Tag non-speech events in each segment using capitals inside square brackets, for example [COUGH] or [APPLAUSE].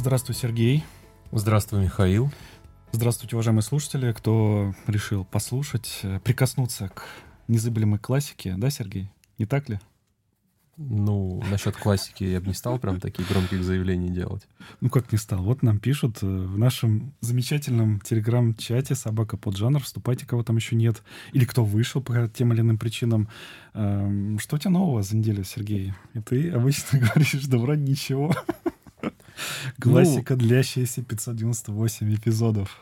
Здравствуй, Сергей. Здравствуй, Михаил. Здравствуйте, уважаемые слушатели, кто решил послушать, э, прикоснуться к незабываемой классике, да, Сергей? Не так ли? Ну, насчет классики я бы не стал прям такие громких заявлений делать. Ну, как не стал? Вот нам пишут э, в нашем замечательном телеграм-чате «Собака под жанр». Вступайте, кого там еще нет. Или кто вышел по тем или иным причинам. Эм, что у тебя нового за неделю, Сергей? И ты обычно [LAUGHS] говоришь, да вроде ничего. [LAUGHS] Классика, ну, длящаяся 598 эпизодов.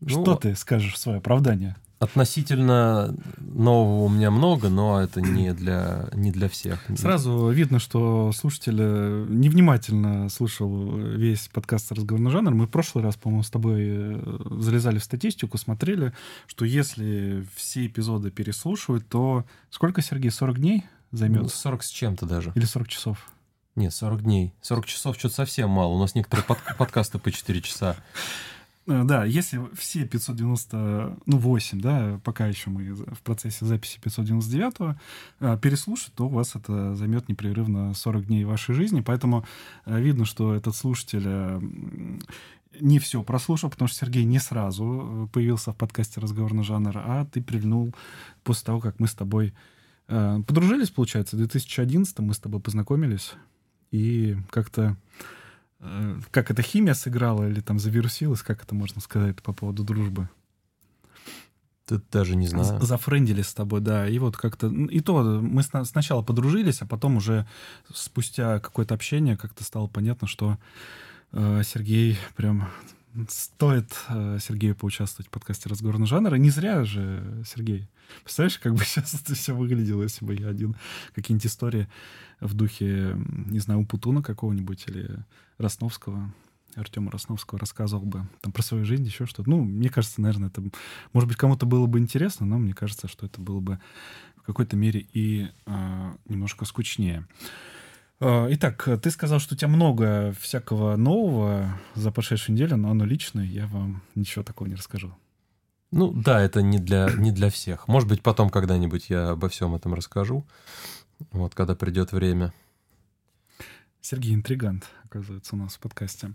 Ну, Что ты скажешь в свое оправдание? Относительно нового у меня много, но это не для, не для всех. Сразу видно, что слушатель э, невнимательно слушал весь подкаст «Разговорный жанр». Мы в прошлый раз, по-моему, с тобой э, залезали в статистику, смотрели, что если все эпизоды переслушивать, то сколько, Сергей, 40 дней займет? Ну, 40 с чем-то даже. Или 40 часов? Нет, 40 дней. 40 часов что-то совсем мало. У нас некоторые под, подкасты по 4 часа. Э, да, если все 590, ну, 8, да, пока еще мы в процессе записи 599 э, переслушать, то у вас это займет непрерывно 40 дней вашей жизни. Поэтому э, видно, что этот слушатель не все прослушал, потому что Сергей не сразу появился в подкасте «Разговорный жанр», а ты прильнул после того, как мы с тобой подружились, получается. В 2011 мы с тобой познакомились и как-то э, как эта химия сыграла или там завирусилась, как это можно сказать по поводу дружбы? Ты даже не знаю. Зафрендились с тобой, да. И вот как-то... И то мы сначала подружились, а потом уже спустя какое-то общение как-то стало понятно, что э, Сергей прям стоит э, Сергею поучаствовать в подкасте «Разговорный жанр». И не зря же, Сергей. Представляешь, как бы [LAUGHS] сейчас это все выглядело, если бы я один какие-нибудь истории в духе, не знаю, у Путуна какого-нибудь или Росновского, Артема Росновского рассказывал бы там про свою жизнь, еще что-то. Ну, мне кажется, наверное, это, может быть, кому-то было бы интересно, но мне кажется, что это было бы в какой-то мере и э, немножко скучнее. А, итак, ты сказал, что у тебя много всякого нового за прошедшую неделю, но оно личное, я вам ничего такого не расскажу. Ну да, это не для, не для всех. Может быть, потом когда-нибудь я обо всем этом расскажу, вот когда придет время. Сергей Интригант, оказывается, у нас в подкасте.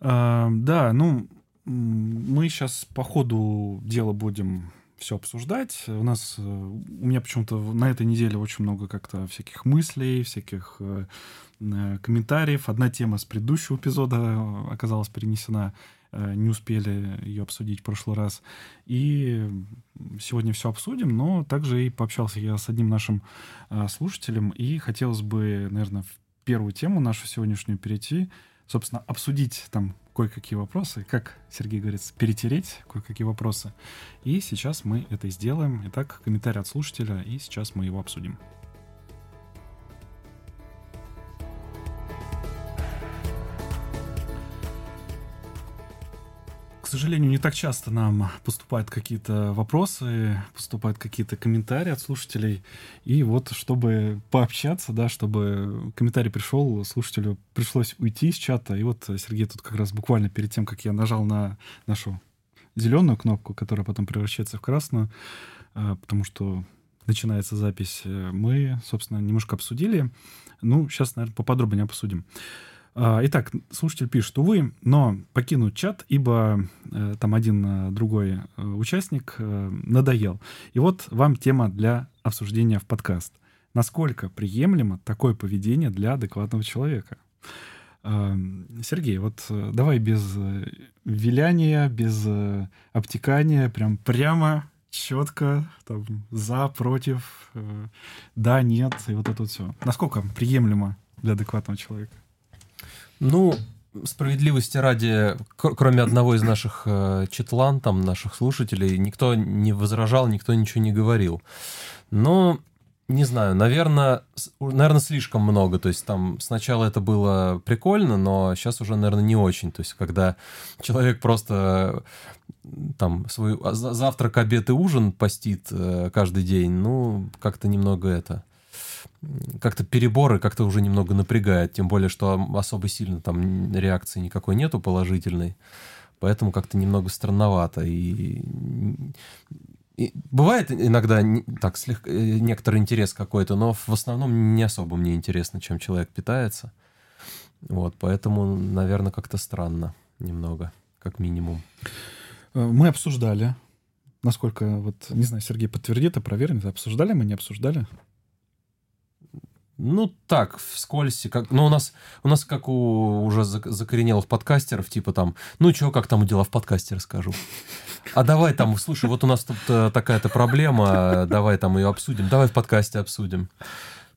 А, да, ну, мы сейчас по ходу дела будем все обсуждать. У нас, э, у меня почему-то на этой неделе очень много как-то всяких мыслей, всяких э, э, комментариев. Одна тема с предыдущего эпизода оказалась перенесена, не успели ее обсудить в прошлый раз. И сегодня все обсудим, но также и пообщался я с одним нашим слушателем, и хотелось бы, наверное, в первую тему нашу сегодняшнюю перейти, собственно, обсудить там кое-какие вопросы, как Сергей говорит, перетереть кое-какие вопросы. И сейчас мы это сделаем. Итак, комментарий от слушателя, и сейчас мы его обсудим. К сожалению, не так часто нам поступают какие-то вопросы, поступают какие-то комментарии от слушателей. И вот, чтобы пообщаться, да, чтобы комментарий пришел, слушателю пришлось уйти из чата. И вот Сергей тут как раз буквально перед тем, как я нажал на нашу зеленую кнопку, которая потом превращается в красную, а, потому что начинается запись, э, мы, собственно, немножко обсудили. Ну, сейчас, наверное, поподробнее обсудим. А, итак, слушатель пишет, увы, но покинуть чат, ибо э, там один э, другой э, участник э, надоел. И вот вам тема для обсуждения в подкаст. Насколько приемлемо такое поведение для адекватного человека? Э, Сергей, вот э, давай без э, виляния, без обтекания, прям прямо четко, там, за, против, да, нет, и вот это вот все. Насколько приемлемо для адекватного человека? Ну, справедливости ради, кроме одного из наших э, читлан, там, наших слушателей, никто не возражал, никто ничего не говорил. Но, не знаю, наверное, наверное, слишком много. То есть там сначала это было прикольно, но сейчас уже, наверное, не очень. То есть когда человек просто там свой а, завтрак, обед и ужин постит э, каждый день, ну, как-то немного это как-то переборы как-то уже немного напрягает, тем более, что особо сильно там реакции никакой нету положительной, поэтому как-то немного странновато. И, и бывает иногда так слегка, э, некоторый интерес какой-то, но в основном не особо мне интересно, чем человек питается. Вот, поэтому, наверное, как-то странно немного, как минимум. Э, мы обсуждали, насколько, вот, не знаю, Сергей подтвердит, а проверим, обсуждали мы, не обсуждали? Ну, так, вскользь, как, ну, у нас, у нас как у уже закоренелых подкастеров, типа там, ну, что, как там дела в подкасте, расскажу. А давай там, слушай, вот у нас тут э, такая-то проблема, давай там ее обсудим, давай в подкасте обсудим.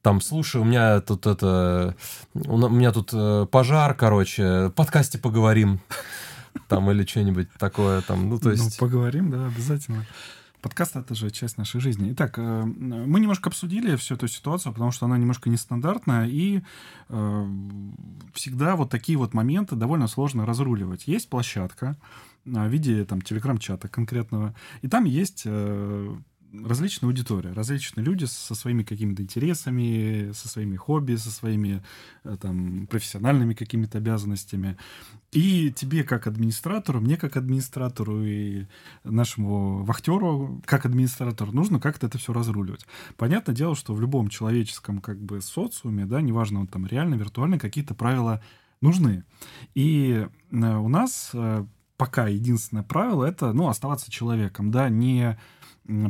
Там, слушай, у меня тут это, у меня тут э, пожар, короче, в подкасте поговорим. Там или что-нибудь такое там, ну, то ну, есть... Ну, поговорим, да, обязательно. Подкаст — это же часть нашей жизни. Итак, э, мы немножко обсудили всю эту ситуацию, потому что она немножко нестандартная, и э, всегда вот такие вот моменты довольно сложно разруливать. Есть площадка в виде там телеграм-чата конкретного, и там есть э, различная аудитория, различные люди со своими какими-то интересами, со своими хобби, со своими э, там профессиональными какими-то обязанностями. И тебе как администратору, мне как администратору и нашему вахтеру как администратору нужно как-то это все разруливать. Понятное дело, что в любом человеческом как бы социуме, да, неважно, он там реально, виртуально, какие-то правила нужны. И э, у нас э, пока единственное правило это, ну, оставаться человеком, да, не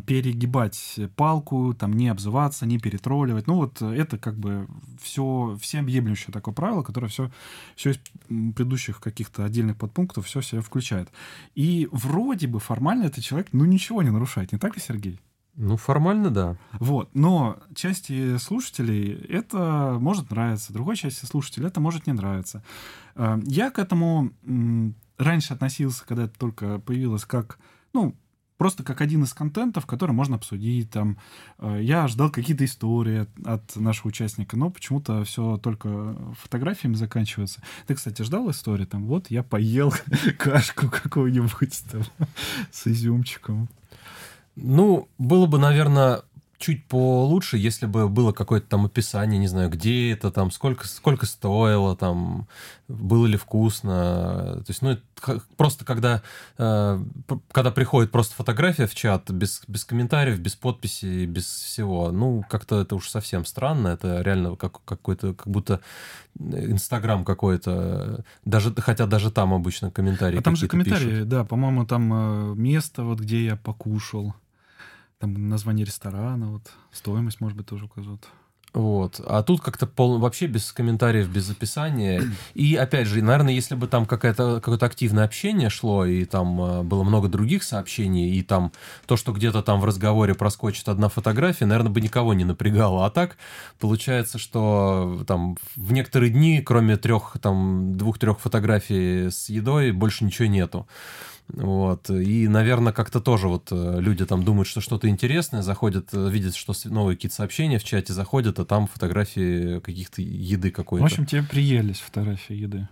перегибать палку, там не обзываться, не перетролливать. Ну вот это как бы все, всеобъемлющее такое правило, которое все, все из предыдущих каких-то отдельных подпунктов все себя включает. И вроде бы формально этот человек, ну, ничего не нарушает, не так ли, Сергей? Ну, формально, да. Вот, но части слушателей это может нравиться, другой части слушателей это может не нравиться. Э, я к этому раньше относился, когда это только появилось, как, ну, просто как один из контентов, который можно обсудить. Там, э, я ждал какие-то истории от, от нашего участника, но почему-то все только фотографиями заканчивается. Ты, кстати, ждал истории? Там, вот я поел [LAUGHS] кашку какую-нибудь там с изюмчиком. Ну, было бы, наверное, чуть получше, если бы было какое-то там описание, не знаю, где это, там, сколько, сколько стоило, там, было ли вкусно. То есть, ну, просто когда, э, когда приходит просто фотография в чат, без, без комментариев, без подписи, без всего, ну, как-то это уж совсем странно. Это реально как, какой-то, как будто Инстаграм какой-то. Даже, хотя даже там обычно комментарии А там же комментарии, пишут. да, по-моему, там э, место, вот где я покушал. Там название ресторана, вот, стоимость, может быть, тоже указывают. Вот. А тут как-то пол... вообще без комментариев, без описания. И опять же, наверное, если бы там какое-то какое активное общение шло, и там э, было много других сообщений, и там то, что где-то там в разговоре проскочит одна фотография, наверное, бы никого не напрягало. А так получается, что там в некоторые дни, кроме трех, там, двух-трех фотографий с едой, больше ничего нету. Вот. И, наверное, как-то тоже вот э, люди там думают, что что-то интересное, заходят, э, видят, что новые какие-то сообщения в чате заходят, а там фотографии каких-то еды какой-то. В общем, тебе приелись фотографии еды.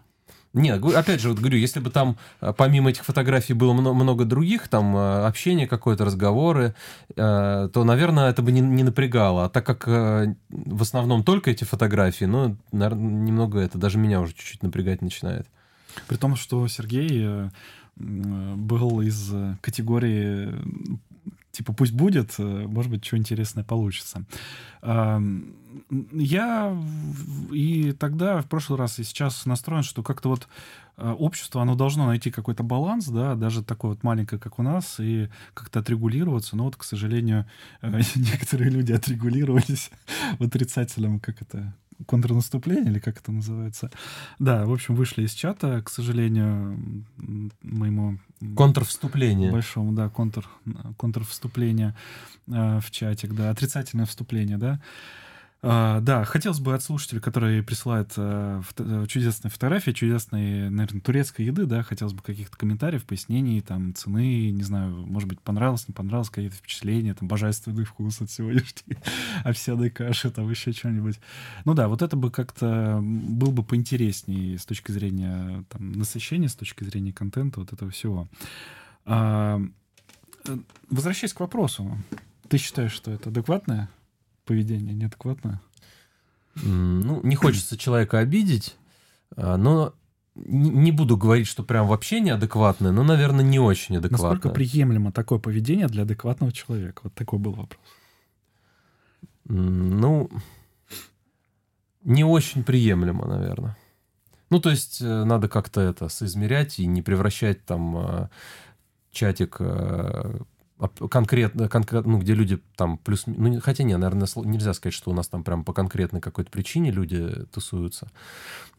Нет, опять же, вот говорю, если бы там э, помимо этих фотографий было много, других, там общение какое-то, разговоры, то, наверное, это бы не, не напрягало. А так как в основном только эти фотографии, ну, наверное, немного это даже меня уже чуть-чуть напрягать начинает. При том, что Сергей был из категории типа пусть будет, может быть, что интересное получится. Я и тогда, в прошлый раз, и сейчас настроен, что как-то вот а, общество, оно должно найти какой-то баланс, да, даже такое вот маленькое, как у нас, и как-то отрегулироваться. Но вот, к сожалению, [LAUGHS] некоторые люди отрегулировались [LAUGHS] в отрицательном, как это, контрнаступление, или как это называется. Да, в общем, вышли из чата, к сожалению, моему... Контрвступление. Большому, да, контр, контрвступление э, в чатик, да, отрицательное вступление, да. Uh, да, хотелось бы от слушателей, которые присылают uh, фото- чудесные фотографии, чудесные, наверное, турецкой еды, да, хотелось бы каких-то комментариев, пояснений, там, цены, не знаю, может быть, понравилось, не понравилось, какие-то впечатления, там, божественный вкус от сегодняшней [LAUGHS] овсяной каши, там, еще что-нибудь. Ну да, вот это бы как-то был бы поинтереснее с точки зрения, там, насыщения, с точки зрения контента, вот этого всего. Uh, возвращаясь к вопросу, ты считаешь, что это адекватное поведение неадекватное? Ну, не хочется человека обидеть, а, но не буду говорить, что прям вообще неадекватное, но, наверное, не очень адекватное. Насколько приемлемо такое поведение для адекватного человека? Вот такой был вопрос. Ну, не очень приемлемо, наверное. Ну, то есть э, надо как-то это соизмерять и не превращать там э, чатик э, конкретно, конкретно, ну, где люди там плюс... Ну, хотя не, наверное, нельзя сказать, что у нас там прям по конкретной какой-то причине люди тусуются.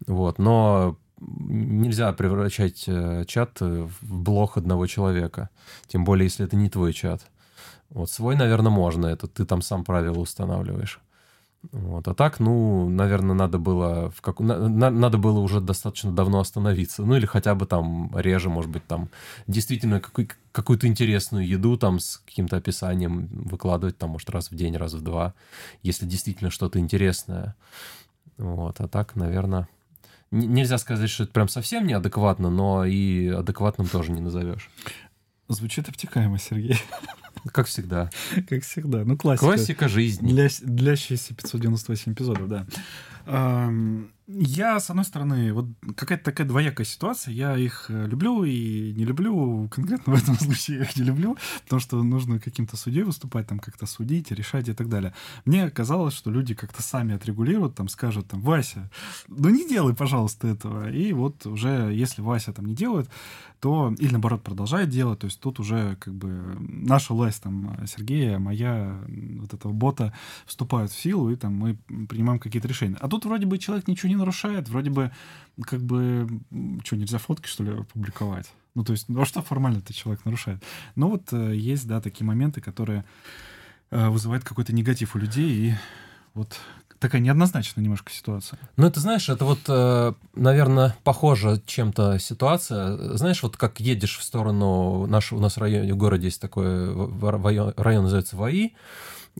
Вот, но нельзя превращать чат в блог одного человека. Тем более, если это не твой чат. Вот свой, наверное, можно. Это ты там сам правила устанавливаешь. Вот. А так, ну, наверное, надо было, в как... на, надо было уже достаточно давно остановиться. Ну, или хотя бы там реже, может быть, там действительно какой, какую-то интересную еду там с каким-то описанием выкладывать, там, может, раз в день, раз в два, если действительно что-то интересное. Вот. А так, наверное, нельзя сказать, что это прям совсем неадекватно, но и адекватным тоже не назовешь. Звучит обтекаемо, Сергей. Как всегда. Как всегда. Ну, классика. Классика жизни. Для, длящиеся 598 эпизодов, да. Я, с одной стороны, вот какая-то такая двоякая ситуация. Я их э, люблю и не люблю. Конкретно [LAUGHS] в этом случае я их не люблю, потому что нужно каким-то судьей выступать, там как-то судить, решать и так далее. Мне казалось, что люди как-то сами отрегулируют, там скажут, там, Вася, ну не делай, пожалуйста, этого. И вот уже, если Вася там не делает, то, или наоборот, продолжает делать, то есть тут уже как бы наша власть, там, Сергея, моя, вот этого бота вступают в силу, и там мы принимаем какие-то решения. А тут вроде бы человек ничего не нарушает, вроде бы как бы, что, нельзя фотки, что ли, публиковать? Ну, то есть, ну, а что формально этот человек нарушает? Но вот э, есть, да, такие моменты, которые э, вызывают какой-то негатив у людей, и вот такая неоднозначная немножко ситуация. Ну, это, знаешь, это вот, э, наверное, похоже чем-то ситуация. Знаешь, вот как едешь в сторону нашего, у нас в районе, в городе есть такой район, район называется ВАИ,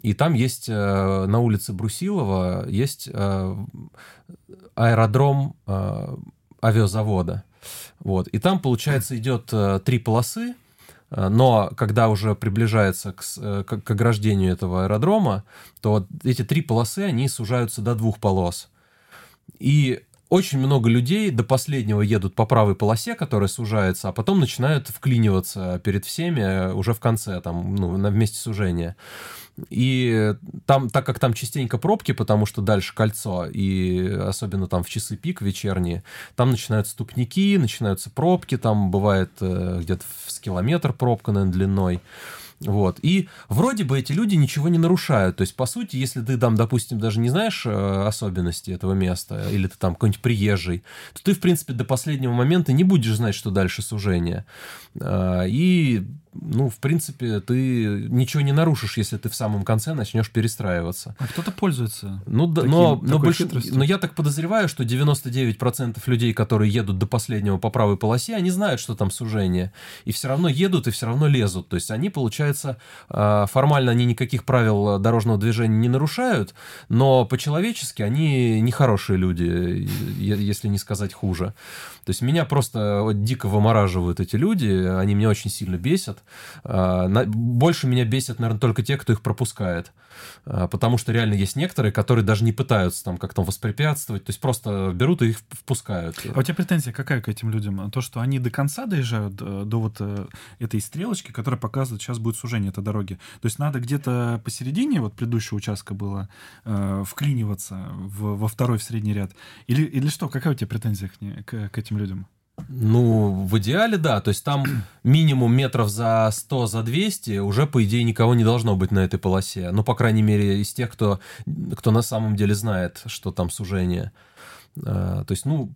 и там есть э, на улице Брусилова есть э, аэродром авиазавода. Вот. И там, получается, идет три полосы, Э, но когда уже приближается э, к, к ограждению этого аэродрома, то эти три полосы, они сужаются до двух полос. И очень много людей до последнего едут по правой полосе, которая сужается, а потом начинают вклиниваться перед всеми э, уже в конце, там, ну, на месте сужения. И там, так как там частенько пробки, потому что дальше кольцо, и особенно там в часы пик вечерние, там начинаются ступники, начинаются пробки, там бывает э, где-то с километр пробка, наверное, длиной. Вот. И вроде бы эти люди ничего не нарушают. То есть, по сути, если ты там, допустим, даже не знаешь э, особенности этого места, или ты там какой-нибудь приезжий, то ты, в принципе, до последнего момента не будешь знать, что дальше сужение. А, и ну, в принципе, ты ничего не нарушишь, если ты в самом конце начнешь перестраиваться. А кто-то пользуется. Ну, да, таким, но, но, больше, но я так подозреваю, что 99% людей, которые едут до последнего по правой полосе, они знают, что там сужение. И все равно едут, и все равно лезут. То есть они, получается, а, формально они никаких правил дорожного движения не нарушают, но по-человечески они нехорошие люди, если не сказать хуже. То есть меня просто дико вымораживают эти люди, они меня очень сильно бесят. А, больше меня бесят, наверное, только те, кто их пропускает. А, потому что реально есть некоторые, которые даже не пытаются там как-то воспрепятствовать, то есть просто берут и их впускают. А у тебя претензия какая к этим людям? То, что они до конца доезжают, э, до вот э, этой стрелочки, которая показывает, сейчас будет сужение этой дороги. То есть надо где-то посередине, вот предыдущего участка было, э, вклиниваться в, во второй, в средний ряд? Или, или что? Какая у тебя претензия к, к, к этим людям? Ну, в идеале, да. То есть там [CLEARS THROAT] минимум метров за 100, за 200 уже, по идее, никого не должно быть на этой полосе. Ну, по крайней мере, из тех, кто, кто на самом деле знает, что там сужение. А, то есть, ну,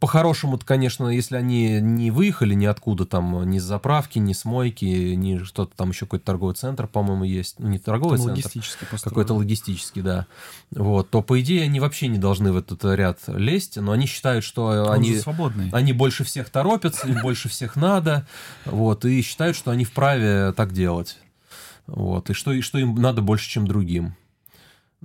по-хорошему-то, конечно, если они не выехали ниоткуда, там, ни с заправки, ни с мойки, ни что-то там еще какой-то торговый центр, по-моему, есть. Ну, не торговый там центр. Какой-то логистический, да. Вот, то, по идее, они вообще не должны в этот ряд лезть, но они считают, что Он они, свободный. они больше всех торопятся, им больше всех надо, вот, и считают, что они вправе так делать. Вот, и что, и что им надо больше, чем другим.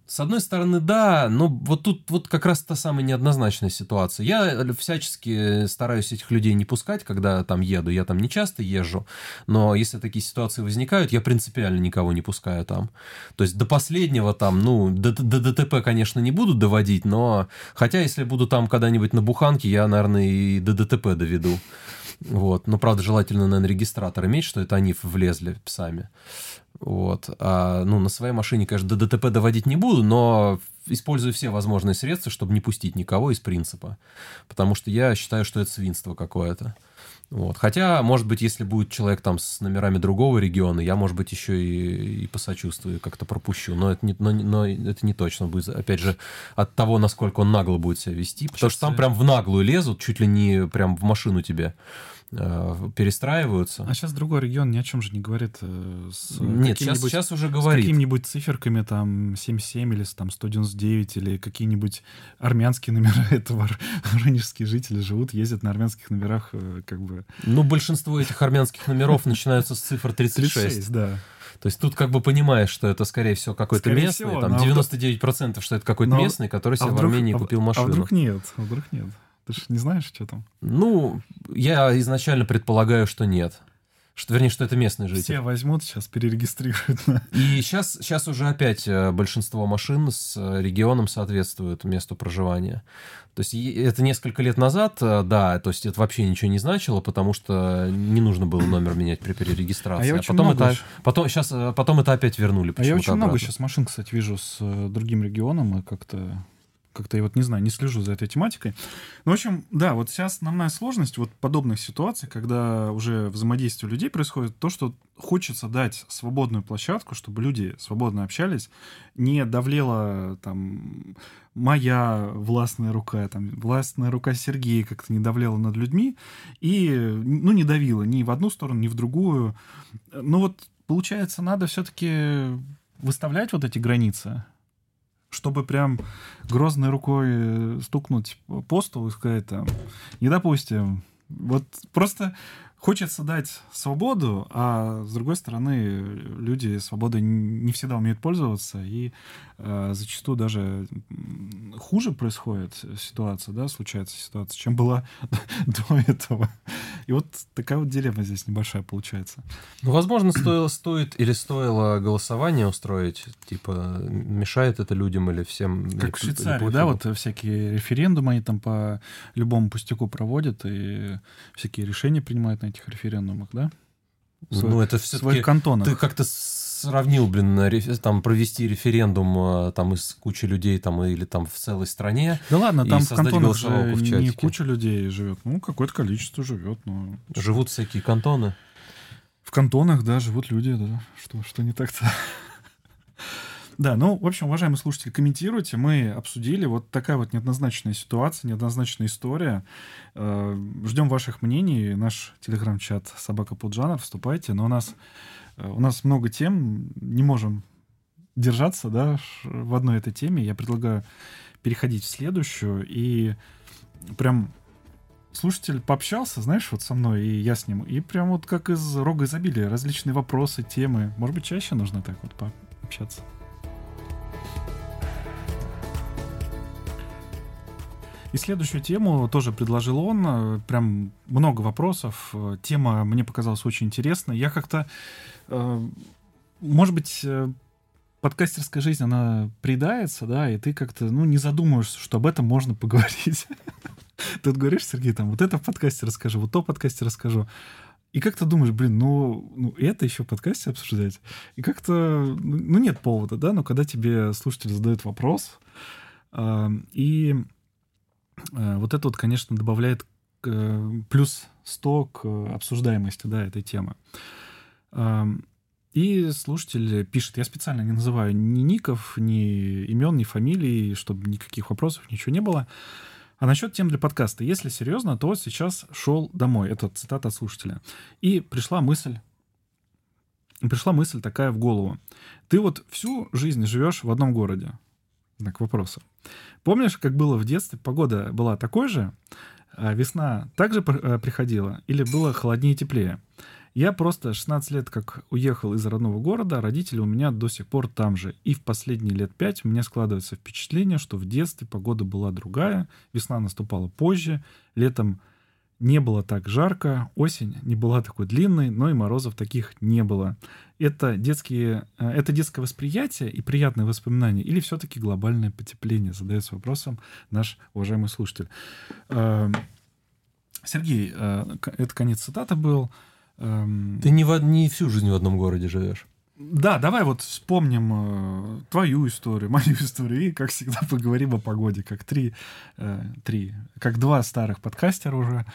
С одной стороны, да, но вот тут вот как раз та самая неоднозначная ситуация. Я всячески стараюсь этих людей не пускать, когда там еду. Я там не часто езжу, но если такие ситуации возникают, я принципиально никого не пускаю там. То есть до последнего там, ну, до, до ДТП, конечно, не буду доводить, но хотя если буду там когда-нибудь на буханке, я, наверное, и до ДТП доведу. Вот. Но, правда, желательно, наверное, регистратор иметь, что это они влезли сами. Вот. А, ну, на своей машине, конечно, до ДТП доводить не буду, но использую все возможные средства, чтобы не пустить никого из принципа. Потому что я считаю, что это свинство какое-то. Вот. Хотя, может быть, если будет человек там с номерами другого региона, я, может быть, еще и, и посочувствую, как-то пропущу. Но это, не, но, но это не точно будет. Опять же, от того, насколько он нагло будет себя вести. Потому Сейчас что там прям в наглую лезут, чуть ли не прям в машину тебе. Э, перестраиваются. А сейчас другой регион ни о чем же не говорит. Э, с Нет, сейчас, сейчас уже говорит. С какими-нибудь циферками, там, 77 или там 199, или какие-нибудь армянские номера. [LAUGHS] Это воронежские жители живут, ездят на армянских номерах, э, как бы... Ну, большинство этих армянских номеров [LAUGHS] начинаются с цифр 36. 36, да. То есть тут как бы понимаешь, что это, скорее всего, какой-то скорее местный, всего, там 99%, что это какой-то местный, который себе а вдруг, в Армении купил машину. А вдруг нет, а вдруг нет. Ты же не знаешь, что там? Ну, я изначально предполагаю, что нет. Что, вернее, что это местные жители. Все возьмут, сейчас перерегистрируют. И сейчас, сейчас уже опять э, большинство машин с э, регионом соответствуют месту проживания. То есть это несколько лет назад, э, да, то есть это вообще ничего не значило, потому что не нужно было номер менять при перерегистрации. А, я а потом, много... это, потом, сейчас, потом это опять вернули. А я очень обратно. много сейчас машин, кстати, вижу с другим регионом, и как-то как-то я вот не знаю, не слежу за этой тематикой. Ну, в общем, да, вот сейчас основная сложность вот подобных ситуаций, когда уже взаимодействие людей происходит, то, что хочется дать свободную площадку, чтобы люди свободно общались, не давлела там моя властная рука, там властная рука Сергея как-то не давлела над людьми и, ну, не давила ни в одну сторону, ни в другую. Ну, вот, получается, надо все-таки выставлять вот эти границы, чтобы прям грозной рукой э, стукнуть по столу и сказать там, не допустим. Вот просто хочется дать свободу, а с другой стороны люди свободой не всегда умеют пользоваться, и зачастую даже хуже происходит ситуация, да, случается ситуация, чем была [LAUGHS] до этого. И вот такая вот дилемма здесь небольшая получается. Ну, возможно, стоило, стоит или стоило голосование устроить, типа, мешает это людям или всем? Как или, в Швейцарии, да, вот всякие референдумы они там по любому пустяку проводят, и всякие решения принимают на этих референдумах, да? Свой, ну, это все своих кантонах. Ты как-то сравнил, блин, там провести референдум а, там из кучи людей там или там в целой стране. Да ладно, там в кантонах же в не куча людей живет, ну какое-то количество живет, но живут всякие кантоны. В кантонах, да, живут люди, да, что что не так-то. Да, ну, в общем, уважаемые слушатели, комментируйте. Мы обсудили вот такая вот неоднозначная ситуация, неоднозначная история. Э, ждем ваших мнений. Наш телеграм-чат «Собака Пуджанов». Вступайте. Но у нас, э, у нас много тем. Не можем держаться да, в одной этой теме. Я предлагаю переходить в следующую. И прям слушатель пообщался, знаешь, вот со мной, и я с ним, и прям вот как из рога изобилия, различные вопросы, темы. Может быть, чаще нужно так вот пообщаться. И следующую тему тоже предложил он. Э, прям много вопросов. Тема мне показалась очень интересной. Я как-то, э, может быть, э, подкастерская жизнь, она предается, да, и ты как-то, ну, не задумываешься, что об этом можно поговорить. [LAUGHS] Ты говоришь, Сергей, там, вот это в подкасте расскажу, вот то в подкасте расскажу. И как ты думаешь, блин, ну, ну это еще в подкасте обсуждать? И как-то, ну, нет повода, да, но когда тебе слушатель задает вопрос, и Э, вот это вот, конечно, добавляет э, плюс 100 к обсуждаемости да, этой темы. И слушатель пишет, я специально не называю ни ников, ни имен, ни фамилий, чтобы никаких вопросов, ничего не было. А насчет тем для подкаста. Если серьезно, то сейчас шел домой. Это цитата слушателя. И пришла мысль, пришла мысль такая в голову. Ты вот всю жизнь живешь в одном городе. Знак вопроса. Помнишь, как было в детстве? Погода была такой же, а весна также э, приходила или было холоднее и теплее? Я просто 16 лет как уехал из родного города, родители у меня до сих пор там же. И в последние лет пять меня складывается впечатление, что в детстве погода была другая, весна наступала позже, летом не было так жарко, осень не была такой длинной, но и морозов таких не было. Это, детские, э, это детское восприятие и приятные воспоминания или все-таки глобальное потепление, задается вопросом наш уважаемый слушатель. Эм, Сергей, э, это конец цитаты был. Эм, Ты не, в, не всю жизнь в одном городе живешь. Да, давай вот вспомним э, твою историю, [LAUGHS] мою историю, и, как всегда, поговорим о погоде, как три, э, три, как два старых подкастера уже,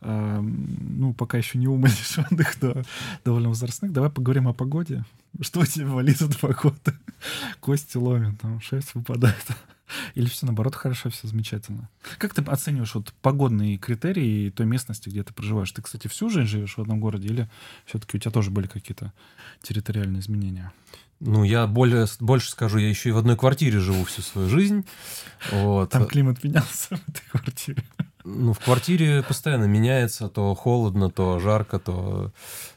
э, ну, пока еще не умалишенных, [LAUGHS] но довольно возрастных. Давай поговорим о погоде. Что тебе болит от погоды? [LAUGHS] Кости ломит, там шерсть выпадает. Или все наоборот хорошо, все замечательно. Как ты оцениваешь вот погодные критерии той местности, где ты проживаешь? Ты, кстати, всю жизнь живешь в одном городе, или все-таки у тебя тоже были какие-то территориальные изменения? Ну, я более, больше скажу, я еще и в одной квартире живу всю свою жизнь. Вот. Там климат менялся [LAUGHS] в этой квартире. Ну, в квартире постоянно меняется, то холодно, то жарко, то,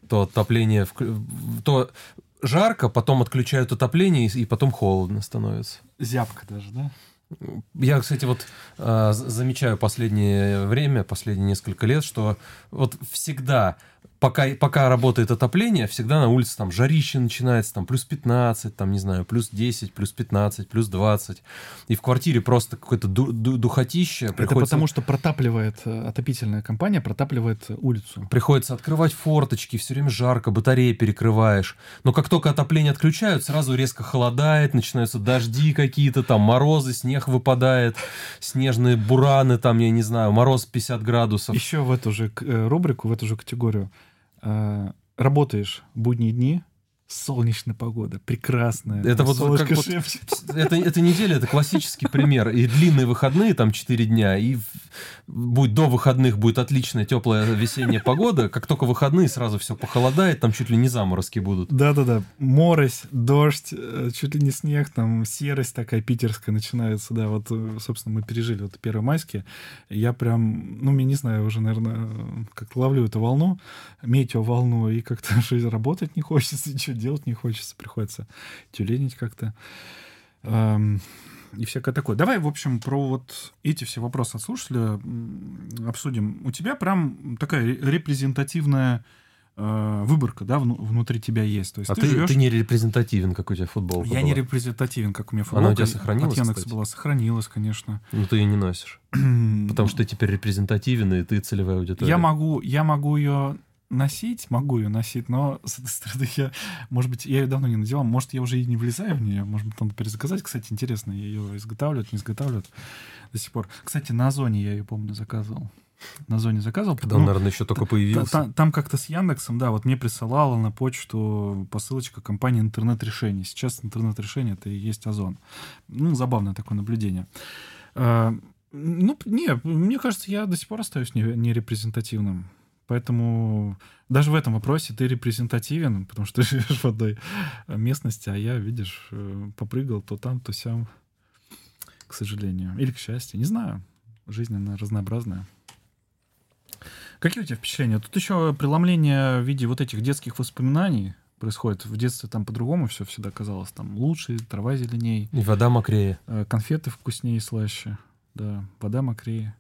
то отопление, то жарко, потом отключают отопление, и потом холодно становится. Зябко даже, да? Я, кстати, вот э, замечаю последнее время, последние несколько лет, что вот всегда, пока, пока работает отопление, всегда на улице там жарище начинается, там плюс 15, там, не знаю, плюс 10, плюс 15, плюс 20. И в квартире просто какое-то ду- ду- духотище. Это приходится- потому, что протапливает, э, отопительная компания протапливает улицу. Приходится открывать форточки, все время жарко, батареи перекрываешь. Но как только отопление отключают, сразу резко холодает, начинаются дожди какие-то, там морозы, снег выпадает, снежные бураны, там, я не знаю, мороз 50 градусов. Еще в эту же э, рубрику, в эту же категорию. Э, Работаешь будние дни, солнечная погода, прекрасная. Это вот как вот-. Это, эта неделя это классический пример. И длинные выходные, там 4 дня, и будет до выходных будет отличная теплая весенняя погода. Как только выходные, сразу все похолодает, там чуть ли не заморозки будут. Да-да-да, морось, дождь, э, чуть ли не снег, там серость такая питерская начинается, да, вот, э, собственно, мы пережили вот первомайские, я прям, ну, я не знаю, уже, наверное, как ловлю эту волну, метео-волну, и как-то [LAUGHS] жизнь работать не хочется, ничего делать не хочется, приходится тюленить как-то. Эм, И всякое такое. Давай, в общем, про вот эти все вопросы от слушателя обсудим. У тебя прям такая ре- репрезентативная э, выборка, да, вну- внутри тебя есть. То есть А ты, ты, живешь... ты не репрезентативен, как у тебя футболка Я была. не репрезентативен, как у меня Она футболка. у тебя сохранилась, От Яндекса была, сохранилась, конечно. Ну, ты ее не носишь. [CLEARS THROAT] Потому что ты теперь репрезентативен, и ты целевая аудитория. Я могу, я могу ее носить, могу ее носить, но [LAUGHS] с этой стороны я, может быть, я ее давно не надевал, может, я уже и не влезаю в нее, может быть, надо перезаказать. Кстати, интересно, ее изготавливают, не изготавливают до сих пор. Кстати, на Озоне я ее, помню, заказывал. На Озоне заказывал. Когда он, ну, наверное, еще только Та- появился. та- Там как-то с Яндексом, да, вот мне присылала на почту посылочка компании интернет-решений. Сейчас интернет-решение это и есть Озон. Ну, забавное такое наблюдение. А, Ну, не, мне кажется, я до сих пор остаюсь не, не. Поэтому даже в этом вопросе ты репрезентативен, потому что [LAUGHS] ты живешь в одной местности, а я, видишь, э, попрыгал то там, то сям, к сожалению. Или к счастью, не знаю. Жизнь, она разнообразная. Какие у тебя впечатления? Тут еще преломление в виде вот этих детских воспоминаний происходит. В детстве там по-другому все всегда казалось. Там лучше, трава зеленей, И вода мокрее. э, конфеты вкуснее и слаще. Да, вода мокрее.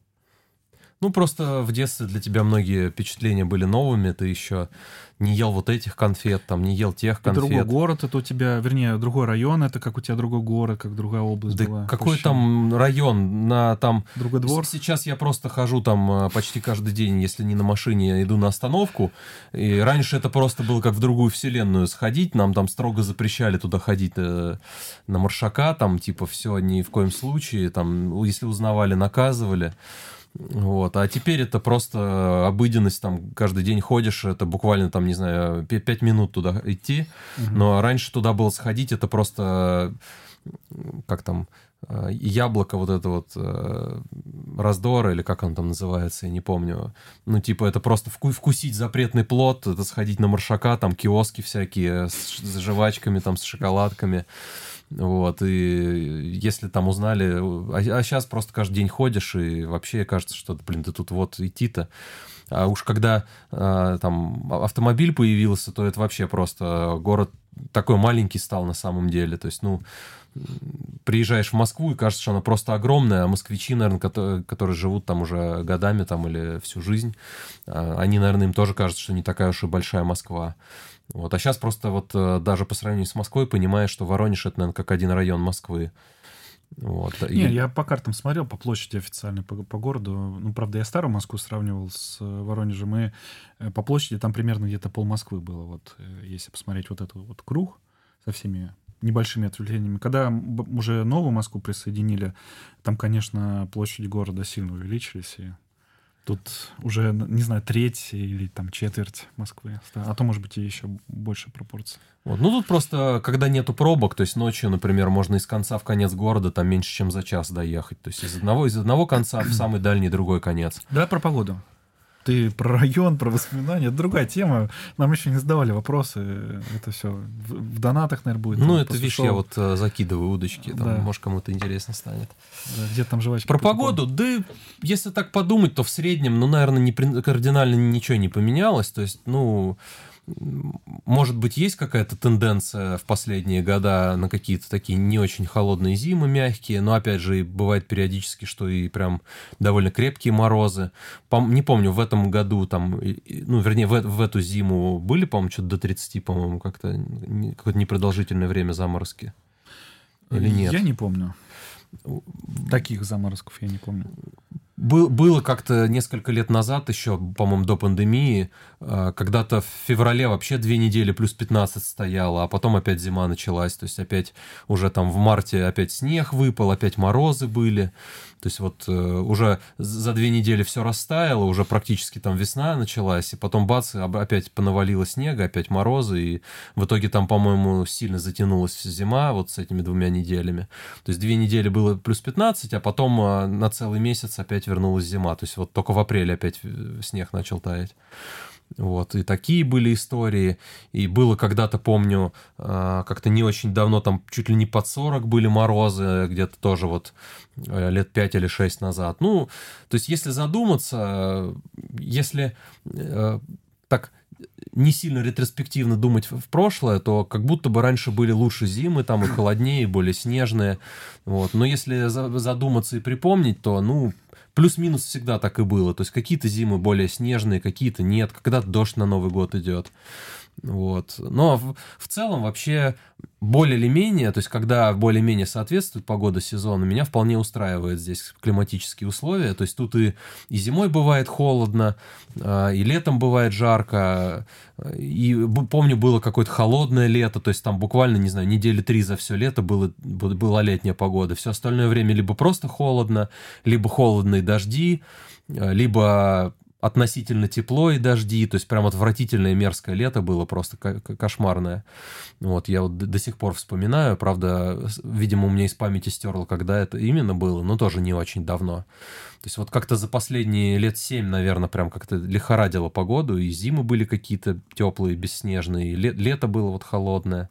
Ну, просто в детстве для тебя многие впечатления были новыми. Ты еще не ел вот этих конфет, там, не ел тех И другой конфет. город, это у тебя, вернее, другой район, это как у тебя другой город, как другая область Да была. какой Вообще. там район? На там Другой двор. Сейчас я просто хожу там э, почти каждый день, если не на машине, я иду на остановку. И раньше это просто было как в другую вселенную сходить. Нам там строго запрещали туда ходить э, на маршака, там типа все ни в коем случае. Там, если узнавали, наказывали. Вот. А теперь это просто обыденность, там каждый день ходишь, это буквально там, не знаю, 5 минут туда идти. Мгм. Но раньше туда было сходить, это просто как там э, яблоко вот это вот э, раздора или как он там называется, я не помню. Ну типа это просто вку- вкусить запретный плод, это сходить на маршака, там киоски всякие с, ш- с жвачками, там с шоколадками. Вот, и если там узнали... А, сейчас просто каждый день ходишь, и вообще кажется, что, блин, ты тут вот идти-то. А уж когда а, там автомобиль появился, то это вообще просто город такой маленький стал на самом деле. То есть, ну, приезжаешь в Москву, и кажется, что она просто огромная, а москвичи, наверное, которые, которые живут там уже годами там или всю жизнь, а, они, наверное, им тоже кажется, что не такая уж и большая Москва. Вот. А сейчас просто вот э, даже по сравнению с Москвой понимаешь, что Воронеж это, наверное, как один район Москвы. Вот. Не, и... я по картам смотрел, по площади официальной, по, по городу. Ну, правда, я старую Москву сравнивал с э, Воронежем, и э, по площади там примерно где-то пол Москвы было. Вот, если посмотреть вот этот вот круг со всеми небольшими ответвлениями. Когда уже новую Москву присоединили, там, конечно, площади города сильно увеличились, и Тут уже, не знаю, треть или там четверть Москвы. А то, может быть, и еще больше пропорций. Вот. Ну, тут просто, когда нету пробок, то есть ночью, например, можно из конца в конец города там меньше, чем за час доехать. То есть из одного, из одного конца в [CLEARS THROAT] самый дальний другой конец. Давай про погоду. Ты про район, про воспоминания. Это другая тема. Нам еще не задавали вопросы. Это все в, в донатах, наверное, будет. Ну, это видишь, я вот э, закидываю удочки. Там, да. Может, кому-то интересно станет. Да, где там жвачки? Про погоду? Да, если так подумать, то в среднем, ну, наверное, не, кардинально ничего не поменялось. То есть, ну, может быть, есть какая-то тенденция в последние года на какие-то такие не очень холодные зимы, мягкие, но, опять же, бывает периодически, что и прям довольно крепкие морозы. Не помню, в этом году там, ну, вернее, в, в эту зиму были, по-моему, что-то до 30, по-моему, как-то какое-то непродолжительное время заморозки. Или нет? Я не помню. Таких заморозков я не помню. Был, было как-то несколько лет назад, еще, по-моему, до пандемии, а, когда-то в феврале вообще две недели плюс 15 стояло, а потом опять зима началась. То есть опять уже там в марте опять снег выпал, опять морозы были. То есть вот э, уже за две недели все растаяло, уже практически там весна началась, и потом бац, опять понавалило снега, опять морозы, и в итоге там, по-моему, сильно затянулась зима вот с этими двумя неделями. То есть две недели было плюс 15, а потом э, на целый месяц опять вернулась зима. То есть вот только в апреле опять э, снег начал таять. Вот, и такие были истории. И было когда-то, помню, а, как-то не очень давно, там чуть ли не под 40 были морозы, где-то тоже вот э, лет 5 или 6 назад. Ну, то есть, если задуматься, если э, так не сильно ретроспективно думать в прошлое, то как будто бы раньше были лучше зимы, там и холоднее, и более снежные. Вот. Но если задуматься и припомнить, то, ну, плюс-минус всегда так и было. То есть какие-то зимы более снежные, какие-то нет, когда дождь на Новый год идет. Вот. Но в, в целом вообще более или менее, то есть когда более-менее соответствует погода сезона, меня вполне устраивает здесь климатические условия. То есть тут и, и зимой бывает холодно, а, и летом бывает жарко. И помню, было какое-то холодное лето, то есть там буквально, не знаю, недели три за все лето было, была летняя погода. Все остальное время либо просто холодно, либо холодные дожди, а, либо относительно тепло и дожди, то есть прям отвратительное мерзкое лето было, просто кошмарное. Вот, я вот до сих пор вспоминаю, правда, видимо, у меня из памяти стерло, когда это именно было, но тоже не очень давно. То есть вот как-то за последние лет семь, наверное, прям как-то лихорадило погоду, и зимы были какие-то теплые, бесснежные, и лето было вот холодное.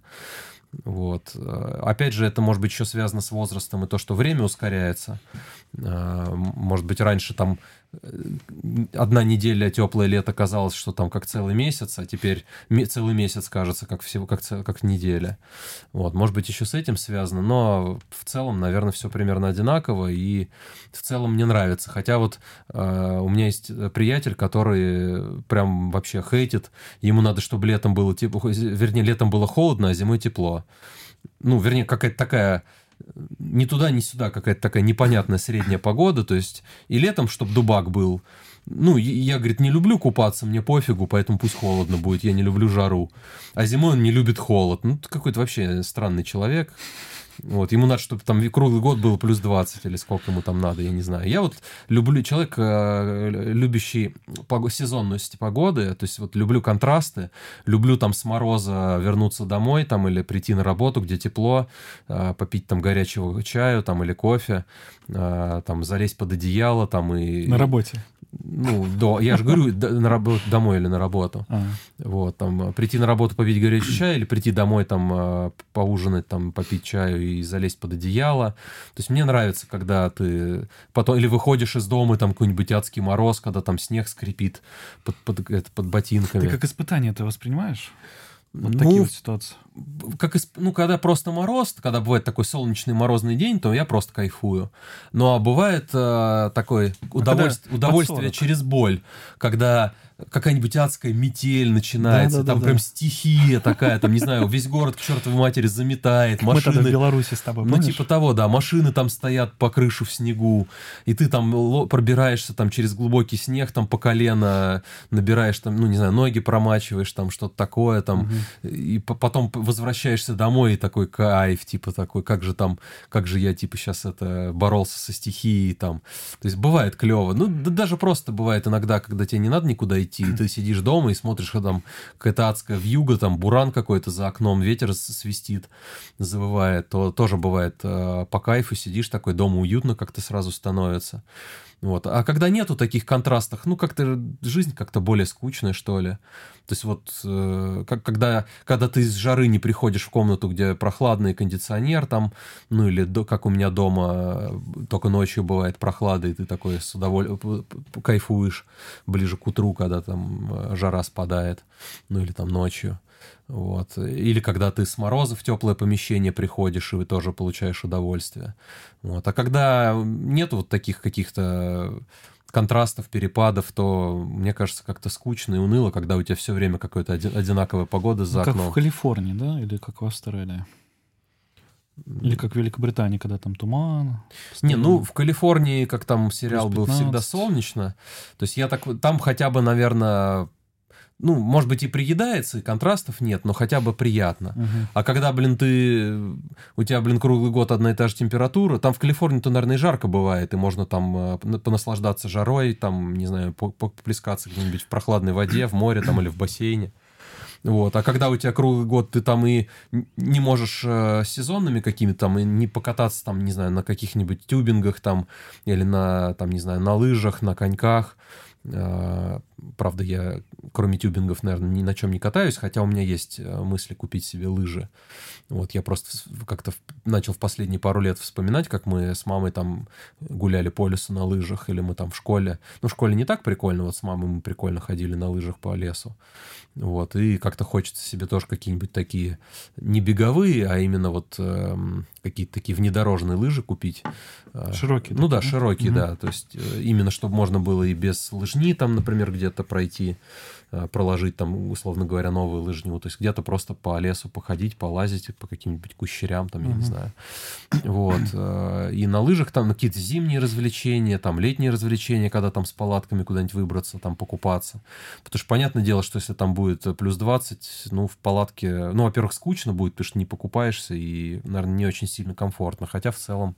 Вот. Опять же, это может быть еще связано с возрастом и то, что время ускоряется. А, может быть, раньше там одна неделя теплое лето казалось, что там как целый месяц, а теперь целый месяц кажется как всего как, как неделя. Вот, может быть, еще с этим связано, но в целом, наверное, все примерно одинаково, и в целом мне нравится. Хотя вот э, у меня есть приятель, который прям вообще хейтит, ему надо, чтобы летом было тепло, вернее, летом было холодно, а зимой тепло. Ну, вернее, какая-то такая ни туда, ни сюда какая-то такая непонятная средняя погода, то есть и летом, чтобы дубак был, ну, я, говорит, не люблю купаться, мне пофигу, поэтому пусть холодно будет, я не люблю жару. А зимой он не любит холод. Ну, какой-то вообще странный человек. Вот, ему надо, чтобы там круглый год было плюс 20 или сколько ему там надо, я не знаю. Я вот люблю, человек, э, любящий сезонность погоды, то есть вот люблю контрасты, люблю там с мороза вернуться домой там или прийти на работу, где тепло, э, попить там горячего чаю там или кофе, э, там залезть под одеяло там и... На работе ну, до, я же говорю, на работу, домой или на работу. А. Вот, там, прийти на работу попить горячий чай или прийти домой, там, а, поужинать, там, попить чаю и залезть под одеяло. То есть мне нравится, когда ты потом, или выходишь из дома, там, какой-нибудь адский мороз, когда там снег скрипит под, под, это, под ботинками. Ты как испытание это воспринимаешь? Вот ну, такие вот ситуации. Как, ну, когда просто мороз, когда бывает такой солнечный морозный день, то я просто кайфую. Ну, а бывает э, такое удовольствие, а удовольствие через боль, когда какая-нибудь адская метель начинается, Да-да-да-да. там прям стихия такая, там, не знаю, весь город к чертовой матери заметает, Мы тогда в машины... Беларуси с тобой, Ну, помнишь? типа того, да, машины там стоят по крышу в снегу, и ты там пробираешься там через глубокий снег, там по колено набираешь там, ну, не знаю, ноги промачиваешь, там что-то такое, там, Мгм. и по- потом возвращаешься домой, и такой кайф, типа такой, как же там, как же я, типа, сейчас это, боролся со стихией, там. То есть бывает клево. Ну, да даже просто бывает иногда, когда тебе не надо никуда идти, и ты сидишь дома и смотришь, а там какая-то адская вьюга, там буран какой-то за окном, ветер свистит, завывает, то тоже бывает э, по кайфу сидишь такой, дома уютно как-то сразу становится. Вот. А когда нету таких контрастов, ну, как-то жизнь как-то более скучная, что ли. То есть вот, э, как, когда, когда ты из жары не приходишь в комнату, где прохладный кондиционер там, ну, или до- как у меня дома, э, только ночью бывает прохлада, и ты такой с удовольствием кайфуешь ближе к утру, когда там э, жара спадает, ну, или там ночью. Вот. Или когда ты с мороза в теплое помещение приходишь, и вы тоже получаешь удовольствие. Вот. А когда нет вот таких каких-то контрастов, перепадов, то, мне кажется, как-то скучно и уныло, когда у тебя все время какая-то оди- одинаковая погода за Ну, как окном. в Калифорнии, да? Или как в Австралии? Или как в Великобритании, когда там туман. Не, постоянно. ну, в Калифорнии, как там сериал был, всегда 15. солнечно. То есть я так... Там хотя бы, наверное... Ну, может быть, и приедается, и контрастов нет, но хотя бы приятно. Мгм. А когда, блин, ты... У тебя, блин, круглый год одна и та же температура, там в Калифорнии-то, наверное, и жарко бывает, и можно там э, пон- понаслаждаться жарой, там, не знаю, по- поплескаться где-нибудь в прохладной воде, в море там или в бассейне. Вот. А когда у тебя круглый год, ты там и не можешь э, сезонными какими-то там, и не покататься там, не знаю, на каких-нибудь тюбингах там, или на, там, не знаю, на лыжах, на коньках. Э, Правда, я кроме тюбингов, наверное, ни на чем не катаюсь, хотя у меня есть э, мысли купить себе лыжи. Вот я просто как-то начал в последние пару лет вспоминать, как мы с мамой там гуляли по лесу на лыжах, или мы там в школе. Ну, в школе не так прикольно, вот с мамой мы прикольно ходили на лыжах по лесу. Вот, и как-то хочется себе тоже какие-нибудь такие, не беговые, а именно вот эм, какие-то такие внедорожные лыжи купить. Э, Широкие Ну да, широкие, Мгм. да. То есть э, именно чтобы можно было и без лыжни там, например, где-то пройти, э, проложить там, условно говоря, новую лыжню. То есть где-то просто по лесу походить, полазить по каким-нибудь кущерям там, я не знаю. Вот. э, И на лыжах там какие-то зимние развлечения, там летние развлечения, когда там с палатками куда-нибудь выбраться, там покупаться. Потому что понятное дело, что если там будет э, плюс 20, ну, в палатке, ну, во-первых, скучно будет, потому что не покупаешься и, наверное, не очень сильно комфортно. Хотя в целом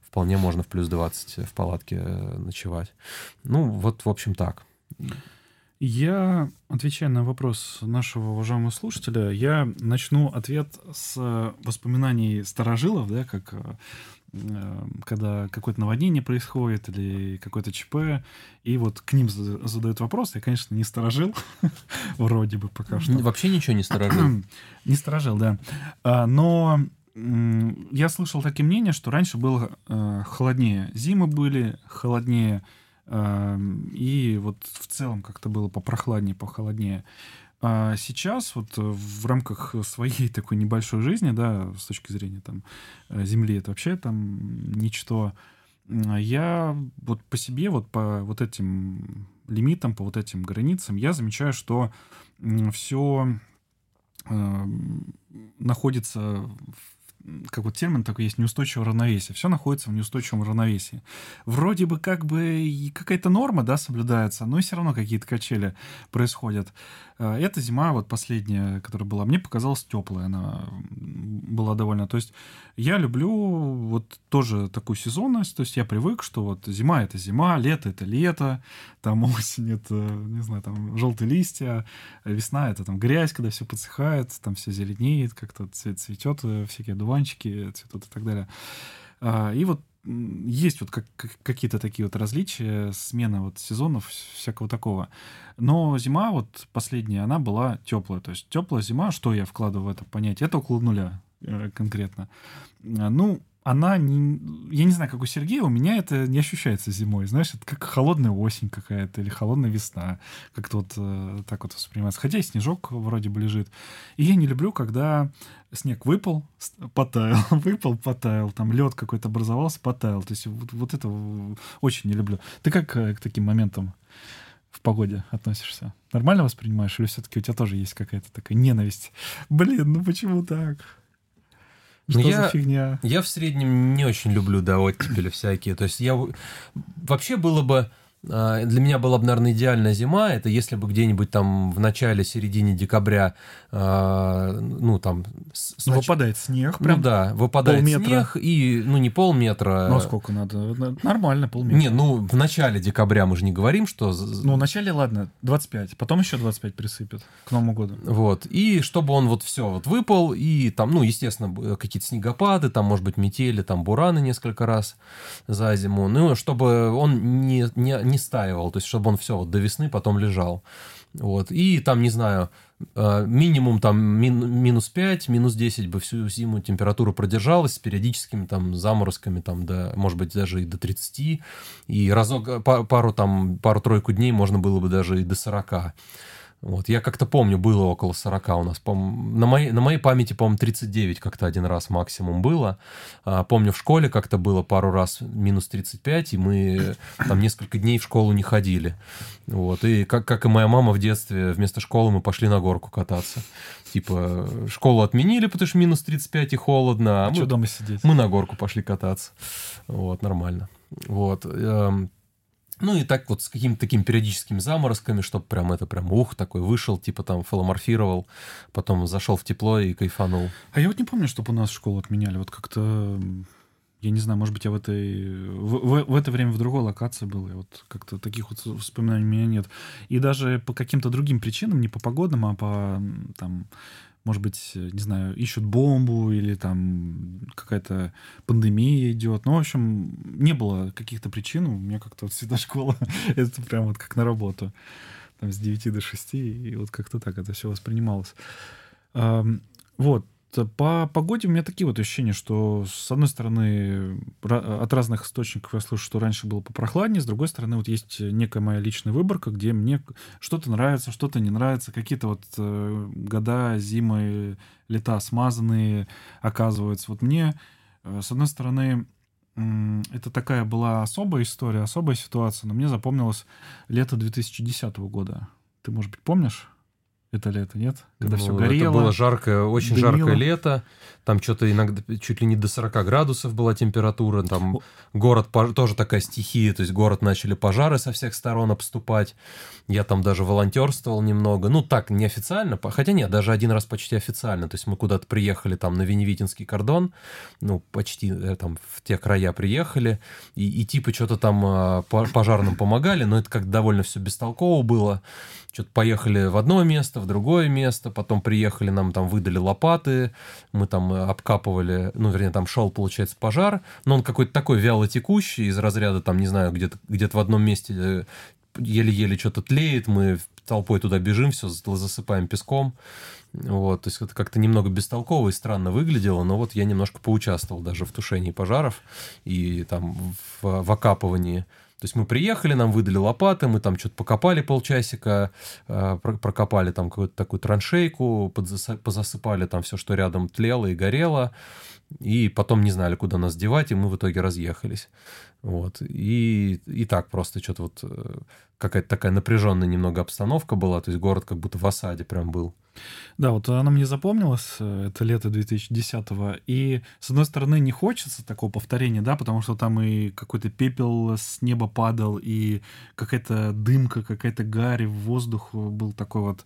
вполне можно в плюс 20 в палатке э, ночевать. Ну, вот, в общем, так. Я, отвечая на вопрос нашего уважаемого слушателя, я начну ответ с э, воспоминаний старожилов, да, как э, э, когда какое-то наводнение происходит или какое-то ЧП, и вот к ним зада- задают вопрос. Я, конечно, не сторожил, [LAUGHS] вроде бы пока что. Вообще ничего не сторожил. [CLEARS THROAT] Не сторожил, да. А, Но я слышал такие мнения, что раньше было холоднее. Зимы были холоднее. Э, И вот в целом как-то было попрохладнее, похолоднее. А сейчас вот в рамках своей такой небольшой жизни, да, с точки зрения там э, Земли, это вообще там ничто. М, Я вот по себе, вот по вот этим лимитам, по вот этим границам, я замечаю, что все находится, в- как вот термин такой есть, неустойчивое равновесие. Все находится в неустойчивом равновесии. Вроде бы как бы и какая-то норма, да, соблюдается, но все равно какие-то качели происходят. Э, Эта зима, вот последняя, которая была, мне показалась теплая, она была довольно. То есть я люблю вот тоже такую сезонность, то есть я привык, что вот зима это зима, лето это лето, там [LAUGHS] осень это, не знаю, там желтые листья, весна это там грязь, когда все подсыхает, там все зеленеет, как-то цвет цветет, э, всякие дуванчики цветут и так далее. А, И вот есть вот как, как- какие-то такие вот различия, смена вот сезонов, вс- всякого такого. Но зима вот последняя, она была теплая. То есть теплая зима, что я вкладываю в это понятие? Это около нуля конкретно. А, Ну, она не... Я не знаю, как у Сергея, у меня это не ощущается зимой. Знаешь, это как холодная осень какая-то или холодная весна. Как-то вот э, так вот воспринимается. Хотя и снежок вроде бы лежит. И я не люблю, когда снег выпал, потаял, [LAUGHS] выпал, потаял, там лед какой-то образовался, потаял. То есть вот, вот это очень не люблю. Ты как э, к таким моментам в погоде относишься? Нормально воспринимаешь? Или все-таки у тебя тоже есть какая-то такая ненависть? Блин, ну почему так? Ну, Что я, за фигня? Я в среднем не очень люблю, да, оттепели всякие. То есть я... Вообще было бы для меня была бы, наверное, идеальная зима. Это если бы где-нибудь там в начале, середине декабря, а, ну там... С, ну, выпадает снег прям. Ну да, выпадает полметра. снег и, ну не полметра. Ну а сколько надо? Нормально, полметра. Не, ну в начале декабря мы же не говорим, что... Ну в начале, ладно, 25, потом еще 25 присыпет к Новому году. Вот, и чтобы он вот все вот выпал, и там, ну, естественно, какие-то снегопады, там, может быть, метели, там, бураны несколько раз за зиму, ну, чтобы он не, не, не стаивал, то есть чтобы он все вот до весны потом лежал. Вот. И там, не знаю, э, минимум там мин, минус 5, минус 10 бы всю зиму температура продержалась с периодическими там заморозками, там, до, может быть, даже и до 30. И разок, пару там, пару-тройку дней можно было бы даже и до 40. Вот, я как-то помню, было около 40 у нас. На моей, на моей памяти, по-моему, 39 как-то один раз максимум было. А, помню, в школе как-то было пару раз минус 35, и мы там несколько дней в школу не ходили. Вот, и как, как и моя мама в детстве, вместо школы мы пошли на горку кататься. Типа, школу отменили, потому что минус 35 и холодно. А, а мы, что дома сидеть? Мы на горку пошли кататься. Вот, нормально. Вот. Ну и так вот с какими-то такими периодическими заморозками, чтобы прям это прям ух, такой вышел, типа там фаломорфировал, потом зашел в тепло и кайфанул. А я вот не помню, чтобы у нас школу отменяли. Вот как-то я не знаю, может быть, я в этой в, в, в это время в другой локации был, и вот как-то таких вот воспоминаний у меня нет. И даже по каким-то другим причинам, не по погодным, а по там может быть, не знаю, ищут бомбу или там какая-то пандемия идет. Ну, в общем, не было каких-то причин. У меня как-то вот всегда школа, [LAUGHS] это прям вот как на работу. Там с 9 до 6, и вот как-то так это все воспринималось. Вот. По погоде у меня такие вот ощущения, что с одной стороны от разных источников я слышу, что раньше было попрохладнее, с другой стороны вот есть некая моя личная выборка, где мне что-то нравится, что-то не нравится, какие-то вот э, года, зимы, лета смазанные оказываются. Вот мне, э, с одной стороны, это такая была особая история, особая ситуация, но мне запомнилось лето 2010 года. Ты, может быть, помнишь? Это лето, нет? Когда ну, все горело. Это было жаркое, очень дымило. жаркое лето. Там что-то иногда чуть ли не до 40 градусов была температура. Там город тоже такая стихия. То есть город начали пожары со всех сторон обступать. Я там даже волонтерствовал немного. Ну, так, неофициально. Хотя нет, даже один раз почти официально. То есть мы куда-то приехали там на Веневитинский кордон. Ну, почти э, там в те края приехали. И, и типа что-то там а, пожарным помогали. Но это как довольно все бестолково было что-то поехали в одно место, в другое место, потом приехали, нам там выдали лопаты, мы там э, обкапывали, ну, вернее, там шел, получается, пожар, но он какой-то такой вяло текущий, из разряда, там, не знаю, где-то где в одном месте э, еле-еле что-то тлеет, мы толпой туда бежим, все засыпаем песком. Вот, то есть это как-то немного бестолково и странно выглядело, но вот я немножко поучаствовал даже в тушении пожаров и там в, в окапывании. То есть мы приехали, нам выдали лопаты, мы там что-то покопали полчасика, э, прокопали там какую-то такую траншейку, позасыпали там все, что рядом тлело и горело, и потом не знали, куда нас девать, и мы в итоге разъехались. Вот. И, и так просто что-то вот э, какая-то такая напряженная немного обстановка была, то есть город как будто в осаде прям был. Да, вот она мне запомнилась, э, это лето 2010-го, и, с одной стороны, не хочется такого повторения, да, потому что там и какой-то пепел с неба падал, и какая-то дымка, какая-то гарь, воздух был такой вот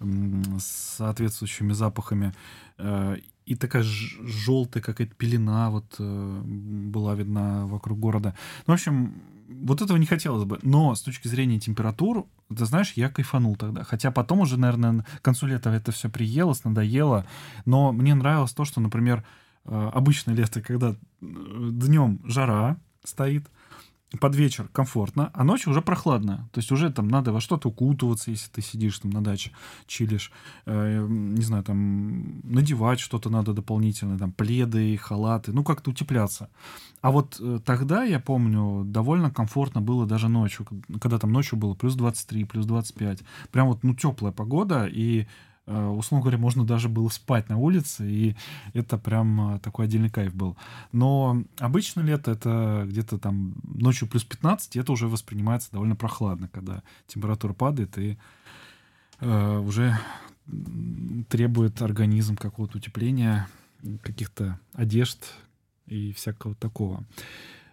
с соответствующими запахами, э, и такая желтая какая-то пелена вот э, была видна вокруг города. Ну, в общем, вот этого не хотелось бы. Но с точки зрения температур, ты знаешь, я кайфанул тогда. Хотя потом уже, наверное, к концу лета это все приелось, надоело. Но мне нравилось то, что, например, э, обычное лето, когда э, днем жара стоит, под вечер комфортно, а ночью уже прохладно. То есть уже там надо во что-то укутываться, если ты сидишь там на даче, чилишь. Э, не знаю, там надевать что-то надо дополнительное, там пледы, халаты, ну как-то утепляться. А вот э, тогда, я помню, довольно комфортно было даже ночью, когда там ночью было плюс 23, плюс 25. Прям вот, ну, теплая погода, и условно говоря, можно даже было спать на улице, и это прям э, такой отдельный кайф был. Но обычно лето это где-то там ночью плюс 15, и это уже воспринимается довольно прохладно, когда температура падает, и э, уже требует организм какого-то утепления, каких-то одежд и всякого такого.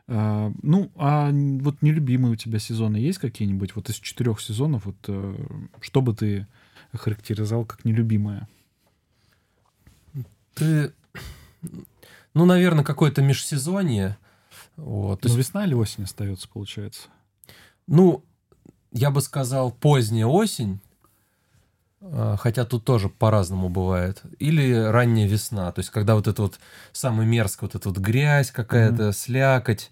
Uh, ну, а вот нелюбимые у тебя сезоны есть какие-нибудь? Вот из четырех сезонов, вот uh, что бы ты охарактеризовал как нелюбимое? Ты, ну, наверное, какое-то межсезонье. Вот. Ну, весна или осень остается, получается? Ну, я бы сказал, поздняя осень, хотя тут тоже по-разному бывает. Или ранняя весна, то есть когда вот это вот самый мерзко, вот эта вот грязь какая-то, mm-hmm. слякоть,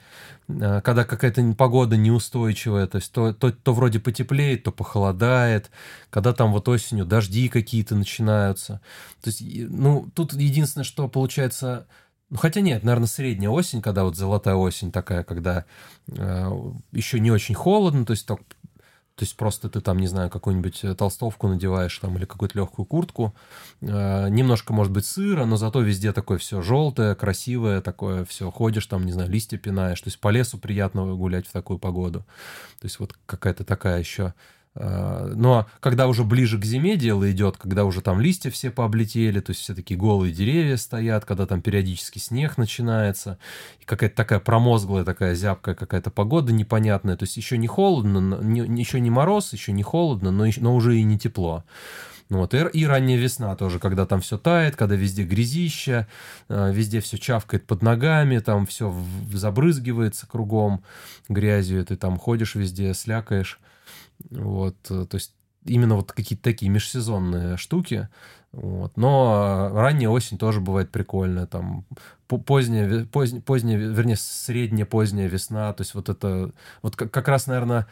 а, когда какая-то погода неустойчивая, то есть то, то, то вроде потеплеет, то похолодает, когда там вот осенью дожди какие-то начинаются. То есть, ну, тут единственное, что получается... Ну, хотя нет, наверное, средняя осень, когда вот золотая осень такая, когда э, еще не очень холодно, то есть так то есть просто ты там, не знаю, какую-нибудь э, толстовку надеваешь там или какую-то легкую куртку. Э, немножко, может быть, сыро, но зато везде такое все желтое, красивое, такое все. Ходишь там, не знаю, листья пинаешь. То есть по лесу приятно гулять в такую погоду. То есть вот какая-то такая еще но когда уже ближе к зиме дело идет, когда уже там листья все пооблетели, то есть все такие голые деревья стоят, когда там периодически снег начинается, и какая-то такая промозглая, такая зябкая какая-то погода непонятная, то есть еще не холодно, не, еще не мороз, еще не холодно, но, но уже и не тепло. Вот, и, и ранняя весна тоже, когда там все тает, когда везде грязища, э, везде все чавкает под ногами, там все забрызгивается кругом грязью, ты там ходишь везде, слякаешь. Вот, э, то есть именно вот какие-то такие межсезонные штуки. Вот. Но ранняя осень тоже бывает прикольная. Там поздняя, поздняя, поздняя, вернее, средняя поздняя весна. То есть вот это... Вот как, как раз, наверное,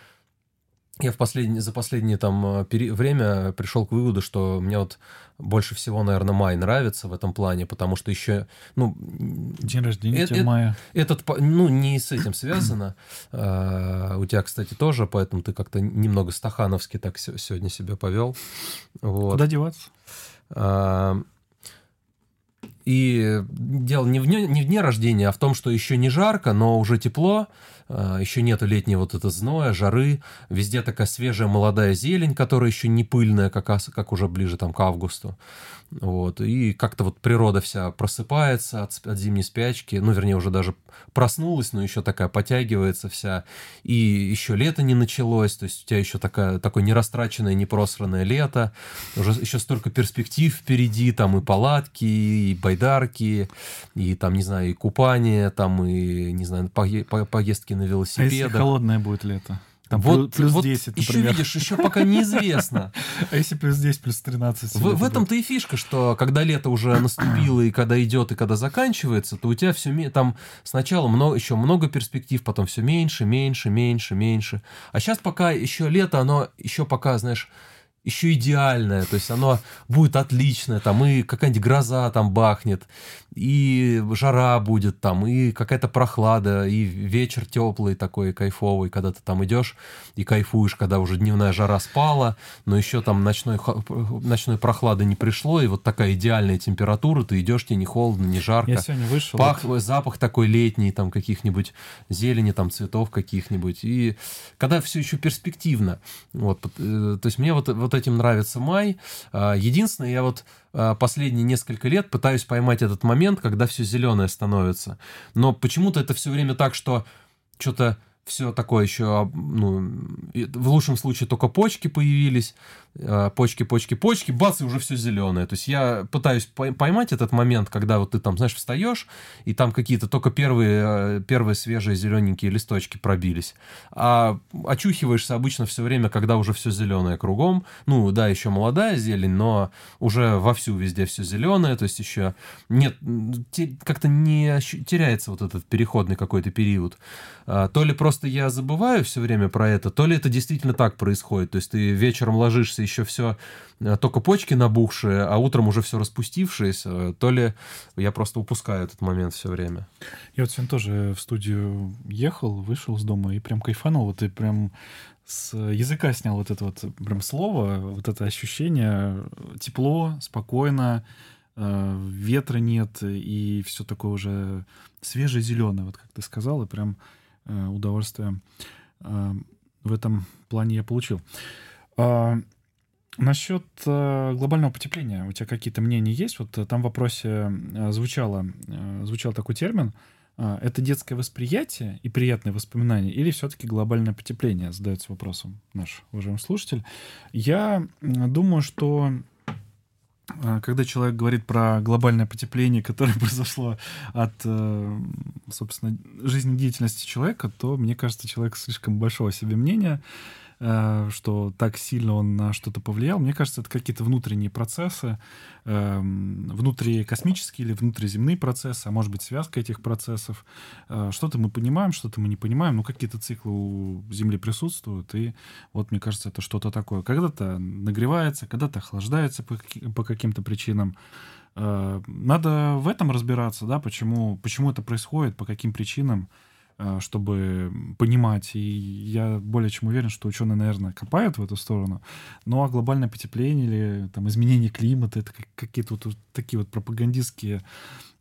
я в последнее, за последнее там э, пери, время пришел к выводу, что мне вот больше всего, наверное, май нравится в этом плане, потому что еще, ну... День рождения э, э, мая. Этот, ну, не с этим связано. [CLEARS THROAT] а, у тебя, кстати, тоже, поэтому ты как-то немного стахановски так сегодня себя повел. Вот. Куда деваться? А, и дело не в, дне, не в дне рождения, а в том, что еще не жарко, но уже тепло, еще нету летнего вот это зноя, жары, везде такая свежая молодая зелень, которая еще не пыльная, как, как уже ближе там к августу. Вот, и как-то вот природа вся просыпается от, от зимней спячки, ну, вернее, уже даже проснулась, но еще такая потягивается вся, и еще лето не началось, то есть у тебя еще такая, такое нерастраченное, непросранное лето, уже еще столько перспектив впереди, там и палатки, и байдарки, и там, не знаю, и купание, там и, не знаю, поездки на велосипедах. А если холодное будет лето? Там вот, плюс вот 10, например. Еще видишь, еще пока неизвестно. [LAUGHS] А если плюс 10, плюс 13? В, в этом-то и фишка, что когда лето уже [CLEARS THROAT] наступило, и когда идет, и когда заканчивается, то у тебя все там сначала много, еще много перспектив, потом все меньше, меньше, меньше, меньше. А сейчас пока еще лето, оно еще пока, знаешь, еще идеальное, то есть оно будет отличное, там и какая-нибудь гроза там бахнет, и жара будет там, и какая-то прохлада, и вечер теплый такой, кайфовый, когда ты там идешь и кайфуешь, когда уже дневная жара спала, но еще там ночной, ночной прохлады не пришло, и вот такая идеальная температура, ты идешь, тебе не холодно, не жарко. Я сегодня вышел. Пах, вот. Запах такой летний, там каких-нибудь зелени, там цветов каких-нибудь, и когда все еще перспективно, вот, э, то есть мне вот, вот этим нравится май. А, единственное, я вот последние несколько лет пытаюсь поймать этот момент, когда все зеленое становится. Но почему-то это все время так, что что-то все такое еще, ну, в лучшем случае только почки появились, а, почки, почки, почки, бац, и уже все зеленое. То есть я пытаюсь поймать этот момент, когда вот ты там, знаешь, встаешь, и там какие-то только первые, а, первые свежие зелененькие листочки пробились. А очухиваешься обычно все время, когда уже все зеленое кругом. Ну, да, еще молодая зелень, но уже вовсю везде все зеленое, то есть еще нет, как-то не теряется вот этот переходный какой-то период. А, то ли просто я забываю все время про это, то ли это действительно так происходит. То есть ты вечером ложишься, еще все э, только почки набухшие, а утром уже все распустившееся, то ли я просто упускаю этот момент все время. Я вот сегодня тоже в студию ехал, вышел из дома и прям кайфанул. Вот и прям с языка снял вот это вот прям слово, вот это ощущение тепло, спокойно, э, ветра нет, и все такое уже свежее-зеленое, вот как ты сказал, и прям удовольствие э, в этом плане я получил. А, насчет глобального потепления у тебя какие-то мнения есть? Вот там в вопросе звучало, звучал такой термин — это детское восприятие и приятные воспоминания, или все-таки глобальное потепление, задается вопросом наш уважаемый слушатель. Я думаю, что когда человек говорит про глобальное потепление, [LAUGHS] которое произошло от, э, собственно, жизнедеятельности человека, то, мне кажется, человек слишком большого себе мнения, что так сильно он на что-то повлиял. Мне кажется, это какие-то внутренние процессы, эм, внутрикосмические или внутриземные процессы, а может быть связка этих процессов. Э, что-то мы понимаем, что-то мы не понимаем, но какие-то циклы у Земли присутствуют, и вот мне кажется, это что-то такое. Когда-то нагревается, когда-то охлаждается по, по каким-то причинам. Э, надо в этом разбираться, да, почему, почему это происходит, по каким причинам. Э, чтобы понимать. И я более чем уверен, что ученые, наверное, копают в эту сторону. Ну а глобальное потепление или там, изменение климата — это какие-то вот такие вот пропагандистские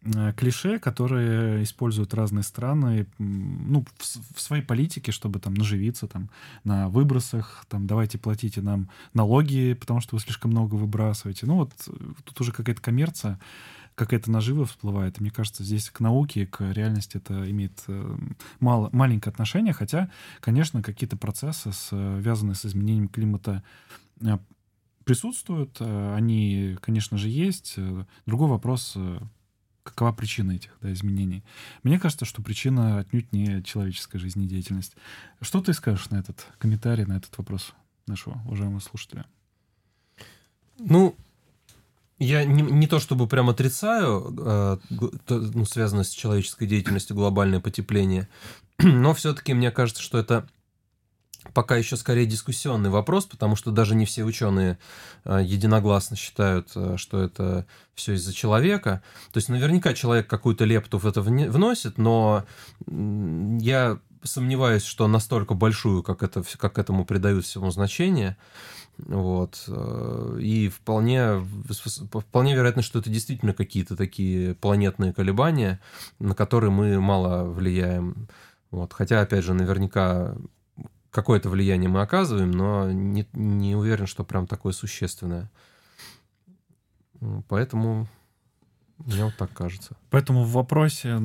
э, клише, которые используют разные страны ну, в, в своей политике, чтобы там наживиться там, на выбросах, там, давайте платите нам налоги, потому что вы слишком много выбрасываете. Ну вот э, тут уже какая-то коммерция, какая-то нажива всплывает. И мне кажется, здесь к науке, к реальности это имеет э, мало, маленькое отношение, хотя, конечно, какие-то процессы, связанные с изменением климата, э, присутствуют, э, они, конечно же, есть. Другой вопрос, какова причина этих да, изменений. Мне кажется, что причина отнюдь не человеческая жизнедеятельность. Что ты скажешь на этот комментарий, на этот вопрос нашего уважаемого слушателя? Ну, я не, не то чтобы прям отрицаю, э, то, ну, связанное с человеческой деятельностью глобальное потепление, [CLEARS THROAT] но все-таки мне кажется, что это пока еще скорее дискуссионный вопрос, потому что даже не все ученые э, единогласно считают, э, что это все из-за человека. То есть наверняка человек какую-то лепту в это вносит, но я сомневаюсь, что настолько большую, как, это, как этому придают всему значение. Вот. Э, и вполне, вполне вероятно, что это действительно какие-то такие планетные колебания, на которые мы мало влияем. Вот. Хотя, опять же, наверняка какое-то влияние мы оказываем, но не, не уверен, что прям такое существенное. Поэтому мне вот так кажется. Поэтому в вопросе,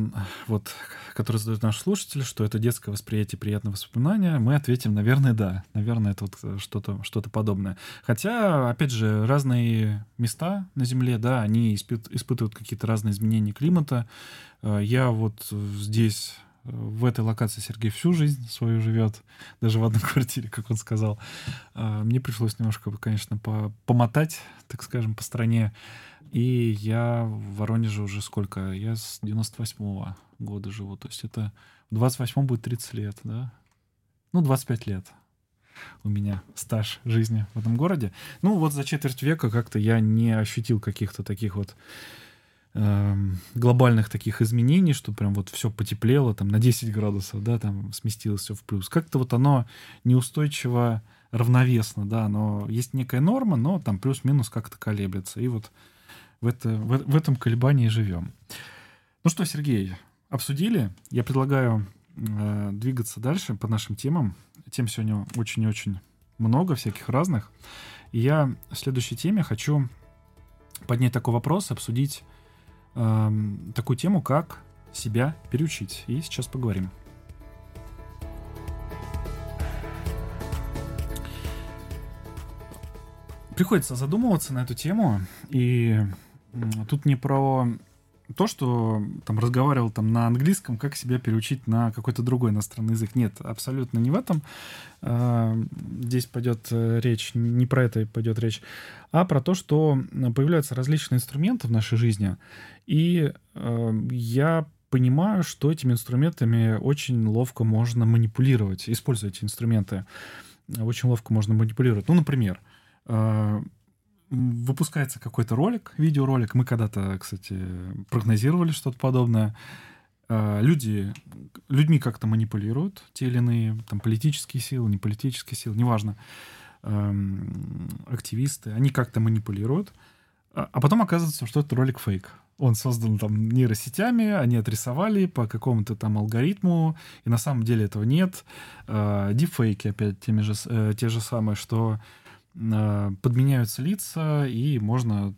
вот, который задают наши слушатели, что это детское восприятие приятного воспоминания, мы ответим, наверное, да. Наверное, это вот э, что-то что подобное. Хотя, опять же, разные места на Земле, да, они испыт, испытывают какие-то разные изменения климата. Э, я вот здесь в этой локации Сергей всю жизнь свою живет, даже в одной [LAUGHS] квартире, как он сказал. Мне пришлось немножко, конечно, помотать, так скажем, по стране. И я в Воронеже уже сколько? Я с 98-го года живу. То есть это в 28-м будет 30 лет, да? Ну, 25 лет у меня стаж жизни в этом городе. Ну, вот за четверть века как-то я не ощутил каких-то таких вот глобальных таких изменений, что прям вот все потеплело там на 10 градусов, да, там сместилось все в плюс. Как-то вот оно неустойчиво равновесно, да, но есть некая норма, но там плюс-минус как-то колеблется. И вот в, это, в, в этом колебании живем. Ну что, Сергей, обсудили. Я предлагаю э, двигаться дальше по нашим темам. Тем сегодня очень очень много, всяких разных. И я в следующей теме хочу поднять такой вопрос, обсудить такую тему, как себя переучить. И сейчас поговорим. Приходится задумываться на эту тему, и Тут не про то, что там разговаривал там на английском, как себя переучить на какой-то другой иностранный язык. Нет, абсолютно не в этом. А, здесь пойдет э, речь, не про это пойдет речь, а про то, что появляются различные инструменты в нашей жизни. И э, я понимаю, что этими инструментами очень ловко можно манипулировать, используя эти инструменты. Очень ловко можно манипулировать. Ну, например, э, выпускается какой-то ролик, видеоролик. Мы когда-то, кстати, прогнозировали что-то подобное. Э, люди, людьми как-то манипулируют, те или иные там, политические силы, не политические силы, неважно, эм, активисты, они как-то манипулируют, а, а потом оказывается, что это ролик фейк. Он создан там нейросетями, они отрисовали по какому-то там алгоритму, и на самом деле этого нет. Э, дипфейки опять теми же, э, те же самые, что подменяются лица, и можно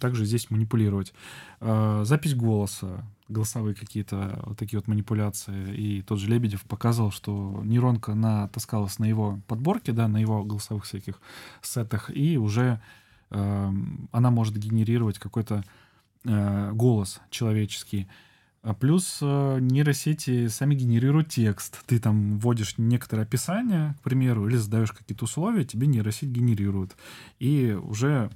также здесь манипулировать. Запись голоса голосовые какие-то вот такие вот манипуляции. И тот же Лебедев показывал, что нейронка натаскалась на его подборке, да, на его голосовых всяких сетах, и уже э, она может генерировать какой-то э, голос человеческий. А плюс э, нейросети сами генерируют текст. Ты там вводишь некоторое описание, к примеру, или задаешь какие-то условия, тебе нейросеть генерирует. И уже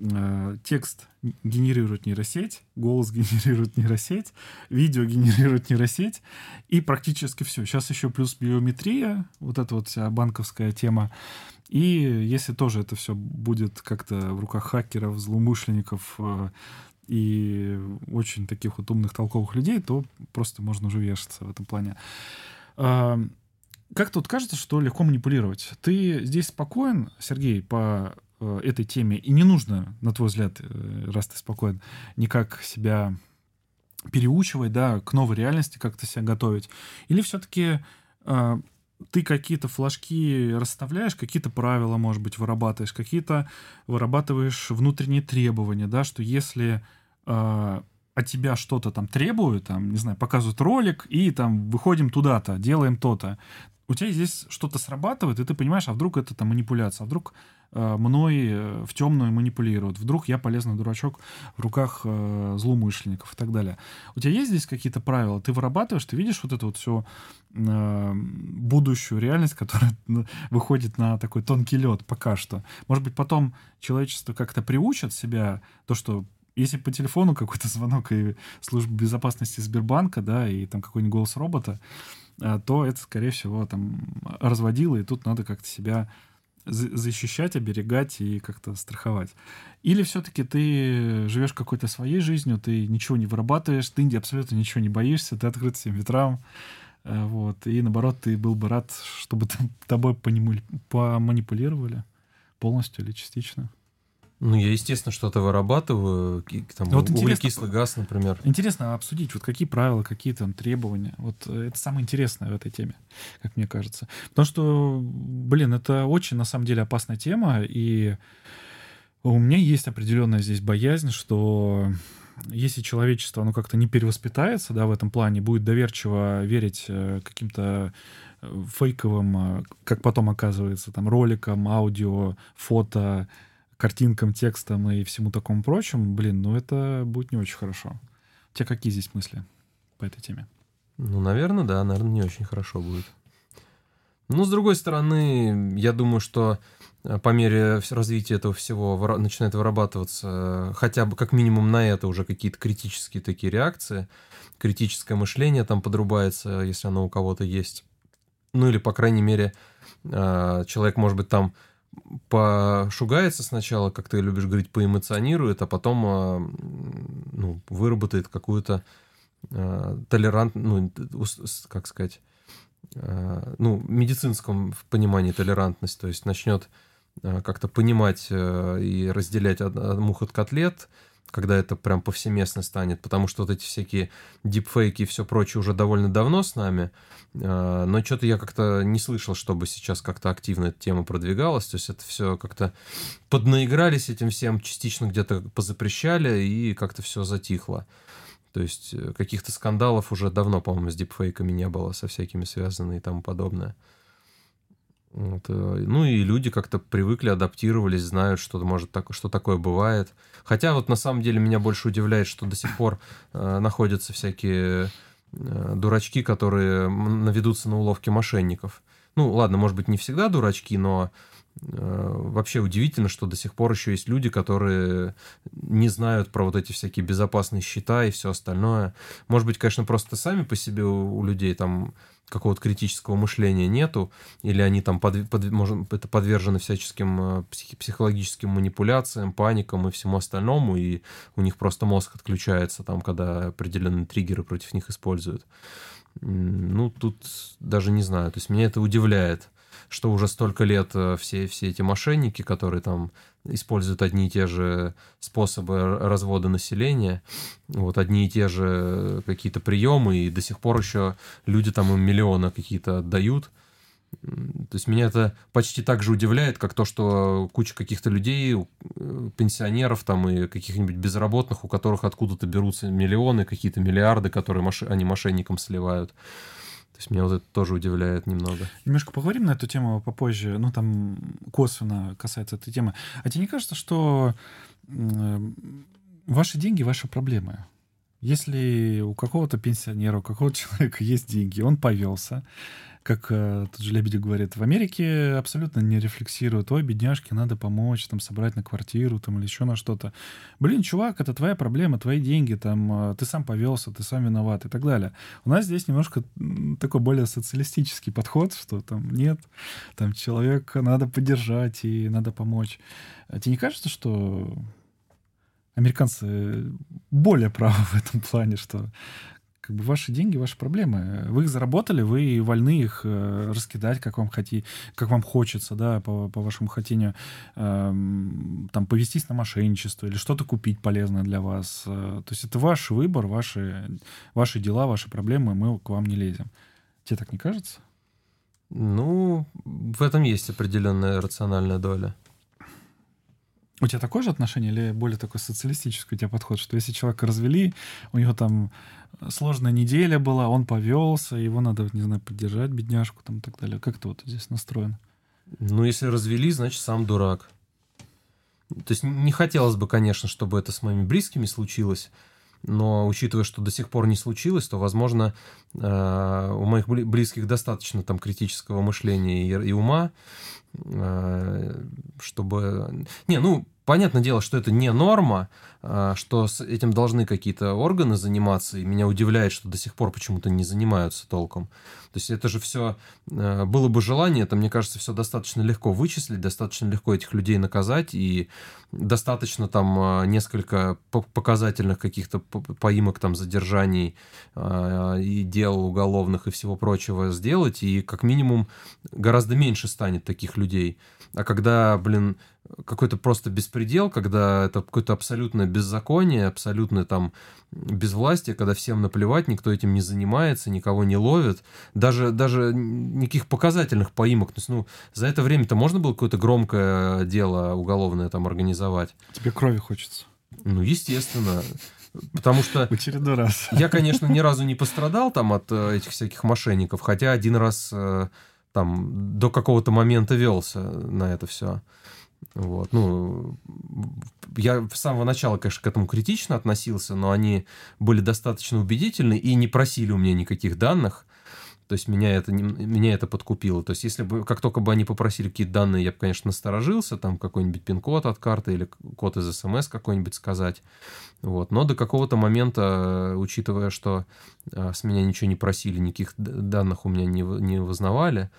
Э, текст генерирует нейросеть, голос [LAUGHS] генерирует нейросеть, видео генерирует нейросеть, и практически все. Сейчас еще плюс биометрия, вот эта вот вся банковская тема. И если тоже это все будет как-то в руках хакеров, злоумышленников э, и очень таких вот умных, толковых людей, то просто можно уже вешаться в этом плане. А, как тут кажется, что легко манипулировать? Ты здесь спокоен, Сергей, по Э, этой теме, и не нужно, на твой взгляд, э, раз ты спокоен, никак себя переучивать, да, к новой реальности как-то себя готовить? Или все-таки э, ты какие-то флажки расставляешь, какие-то правила, может быть, вырабатываешь, какие-то вырабатываешь внутренние требования, да, что если э, от тебя что-то там требуют, там, не знаю, показывают ролик, и там выходим туда-то, делаем то-то, у тебя здесь что-то срабатывает, и ты понимаешь, а вдруг это там манипуляция, а вдруг э, мной э, в темную манипулируют, вдруг я полезный дурачок в руках э, злоумышленников и так далее. У тебя есть здесь какие-то правила? Ты вырабатываешь, ты видишь вот эту вот всю э, будущую реальность, которая [LAUGHS] выходит на такой тонкий лед пока что. Может быть, потом человечество как-то приучит себя, то, что если по телефону какой-то звонок и служба безопасности Сбербанка, да, и там какой-нибудь голос робота, а, то это, скорее всего, там разводило, и тут надо как-то себя защищать, оберегать и как-то страховать. Или все-таки ты живешь какой-то своей жизнью, ты ничего не вырабатываешь, ты абсолютно ничего не боишься, ты открыт всем ветрам, э, вот, и наоборот, ты был бы рад, чтобы тобой поманипулировали полностью или частично. Ну, я, естественно, что-то вырабатываю, там, ну, вот углекислый газ, например. Интересно обсудить, вот какие правила, какие там требования. Вот э, это самое интересное в этой теме, как мне кажется. Потому что, блин, это очень, на самом деле, опасная тема, и у меня есть определенная здесь боязнь, что если человечество, оно как-то не перевоспитается, да, в этом плане, будет доверчиво верить э, каким-то э, фейковым, как потом оказывается, там, роликам, аудио, фото, картинкам, текстам и всему такому прочему, блин, ну это будет не очень хорошо. У тебя какие здесь мысли по этой теме? Ну, наверное, да, наверное, не очень хорошо будет. Ну, с другой стороны, я думаю, что э, по мере развития этого всего начинает вырабатываться э, хотя бы как минимум на это уже какие-то критические такие реакции, критическое мышление там подрубается, если оно у кого-то есть. Ну или, по крайней мере, э, человек, может быть, там пошугается сначала, как ты любишь говорить, поэмоционирует, а потом а, ну, выработает какую-то э, толерант, ну, как сказать, э, ну, медицинском понимании толерантность, то есть начнет как-то понимать э, и разделять мух от котлет, когда это прям повсеместно станет, потому что вот эти всякие дипфейки и все прочее уже довольно давно с нами, а, но что-то я как-то не слышал, чтобы сейчас как-то активно эта тема продвигалась, то есть это все как-то поднаигрались этим всем, частично где-то позапрещали, и как-то все затихло. То есть э, каких-то скандалов уже давно, по-моему, с дипфейками не было, со всякими связанными и тому подобное. Вот. Э, ну и люди как-то привыкли, адаптировались, знают, что может так, что такое бывает. Хотя вот на самом деле меня больше удивляет, что до сих пор э, находятся всякие э, дурачки, которые наведутся на уловки мошенников. Ну, ладно, может быть, не всегда дурачки, но Э, вообще удивительно, что до сих пор еще есть люди, которые не знают про вот эти всякие безопасные счета и все остальное. Может быть, конечно, просто сами по себе у, у людей там какого-то критического мышления нету, или они там под, под, может, это подвержены всяческим э, псих, психологическим манипуляциям, паникам и всему остальному, и у них просто мозг отключается там, когда определенные триггеры против них используют. Ну, тут даже не знаю, то есть меня это удивляет что уже столько лет э, все, все эти мошенники, которые там используют одни и те же способы развода населения, вот одни и те же какие-то приемы, и до сих пор еще люди там им миллионы какие-то отдают. То есть меня это почти так же удивляет, как то, что куча каких-то людей, э, пенсионеров там и каких-нибудь безработных, у которых откуда-то берутся миллионы, какие-то миллиарды, которые они мошенникам сливают. Есть меня вот это тоже удивляет немного. Немножко поговорим на эту тему попозже, ну там косвенно касается этой темы. А тебе не кажется, что ваши деньги — ваши проблемы? Если у какого-то пенсионера, у какого-то [LAUGHS] человека есть деньги, он повелся, как э, тот же Лебедев говорит, в Америке абсолютно не рефлексируют, ой, бедняжке надо помочь, там, собрать на квартиру, там, или еще на что-то. Блин, чувак, это твоя проблема, твои деньги, там, э, ты сам повелся, ты сам виноват и так далее. У нас здесь немножко такой более социалистический подход, что там нет, там, человека надо поддержать и надо помочь. А тебе не кажется, что американцы более правы в этом плане, что как бы ваши деньги, ваши проблемы. Вы их заработали, вы вольны их э, раскидать, как вам хоти, как вам хочется, да, по, по вашему хотению, э, там, повестись на мошенничество или что-то купить полезное для вас. Э, то есть это ваш выбор, ваши, ваши дела, ваши проблемы, мы к вам не лезем. Тебе так не кажется? Ну, в этом есть определенная рациональная доля. У тебя такое же отношение или более такой социалистический у тебя подход, что если человека развели, у него там сложная неделя была, он повелся, его надо, не знаю, поддержать, бедняжку там и так далее. Как ты вот здесь настроен? Ну, если развели, значит, сам дурак. То есть не хотелось бы, конечно, чтобы это с моими близкими случилось, но учитывая, что до сих пор не случилось, то, возможно, э, у моих близких достаточно там критического мышления и ума, э, чтобы... Не, ну, понятное дело, что это не норма, а, что с этим должны какие-то органы заниматься, и меня удивляет, что до сих пор почему-то не занимаются толком. То есть это же все, а, было бы желание, это, мне кажется, все достаточно легко вычислить, достаточно легко этих людей наказать, и достаточно там а, несколько показательных каких-то поимок, там, задержаний и дел уголовных и всего прочего сделать, и как минимум гораздо меньше станет таких людей. А когда, блин, какой-то просто беспредел, когда это какое-то абсолютное беззаконие, абсолютное там безвластие, когда всем наплевать, никто этим не занимается, никого не ловит, даже, даже никаких показательных поимок. То есть, ну, за это время-то можно было какое-то громкое дело уголовное там организовать. Тебе крови хочется. Ну, естественно. Потому что... В очередной раз. Я, конечно, ни разу не пострадал там от э, этих всяких мошенников, хотя один раз э, там до какого-то момента велся на это все. Вот, ну, я с самого начала, конечно, к этому критично относился, но они были достаточно убедительны и не просили у меня никаких данных. То есть меня это, меня это подкупило. То есть если бы, как только бы они попросили какие-то данные, я бы, конечно, насторожился, там какой-нибудь пин-код от карты или код из смс какой-нибудь сказать. Вот. Но до какого-то момента, учитывая, что а, с меня ничего не просили, никаких данных у меня не, не вызнавали,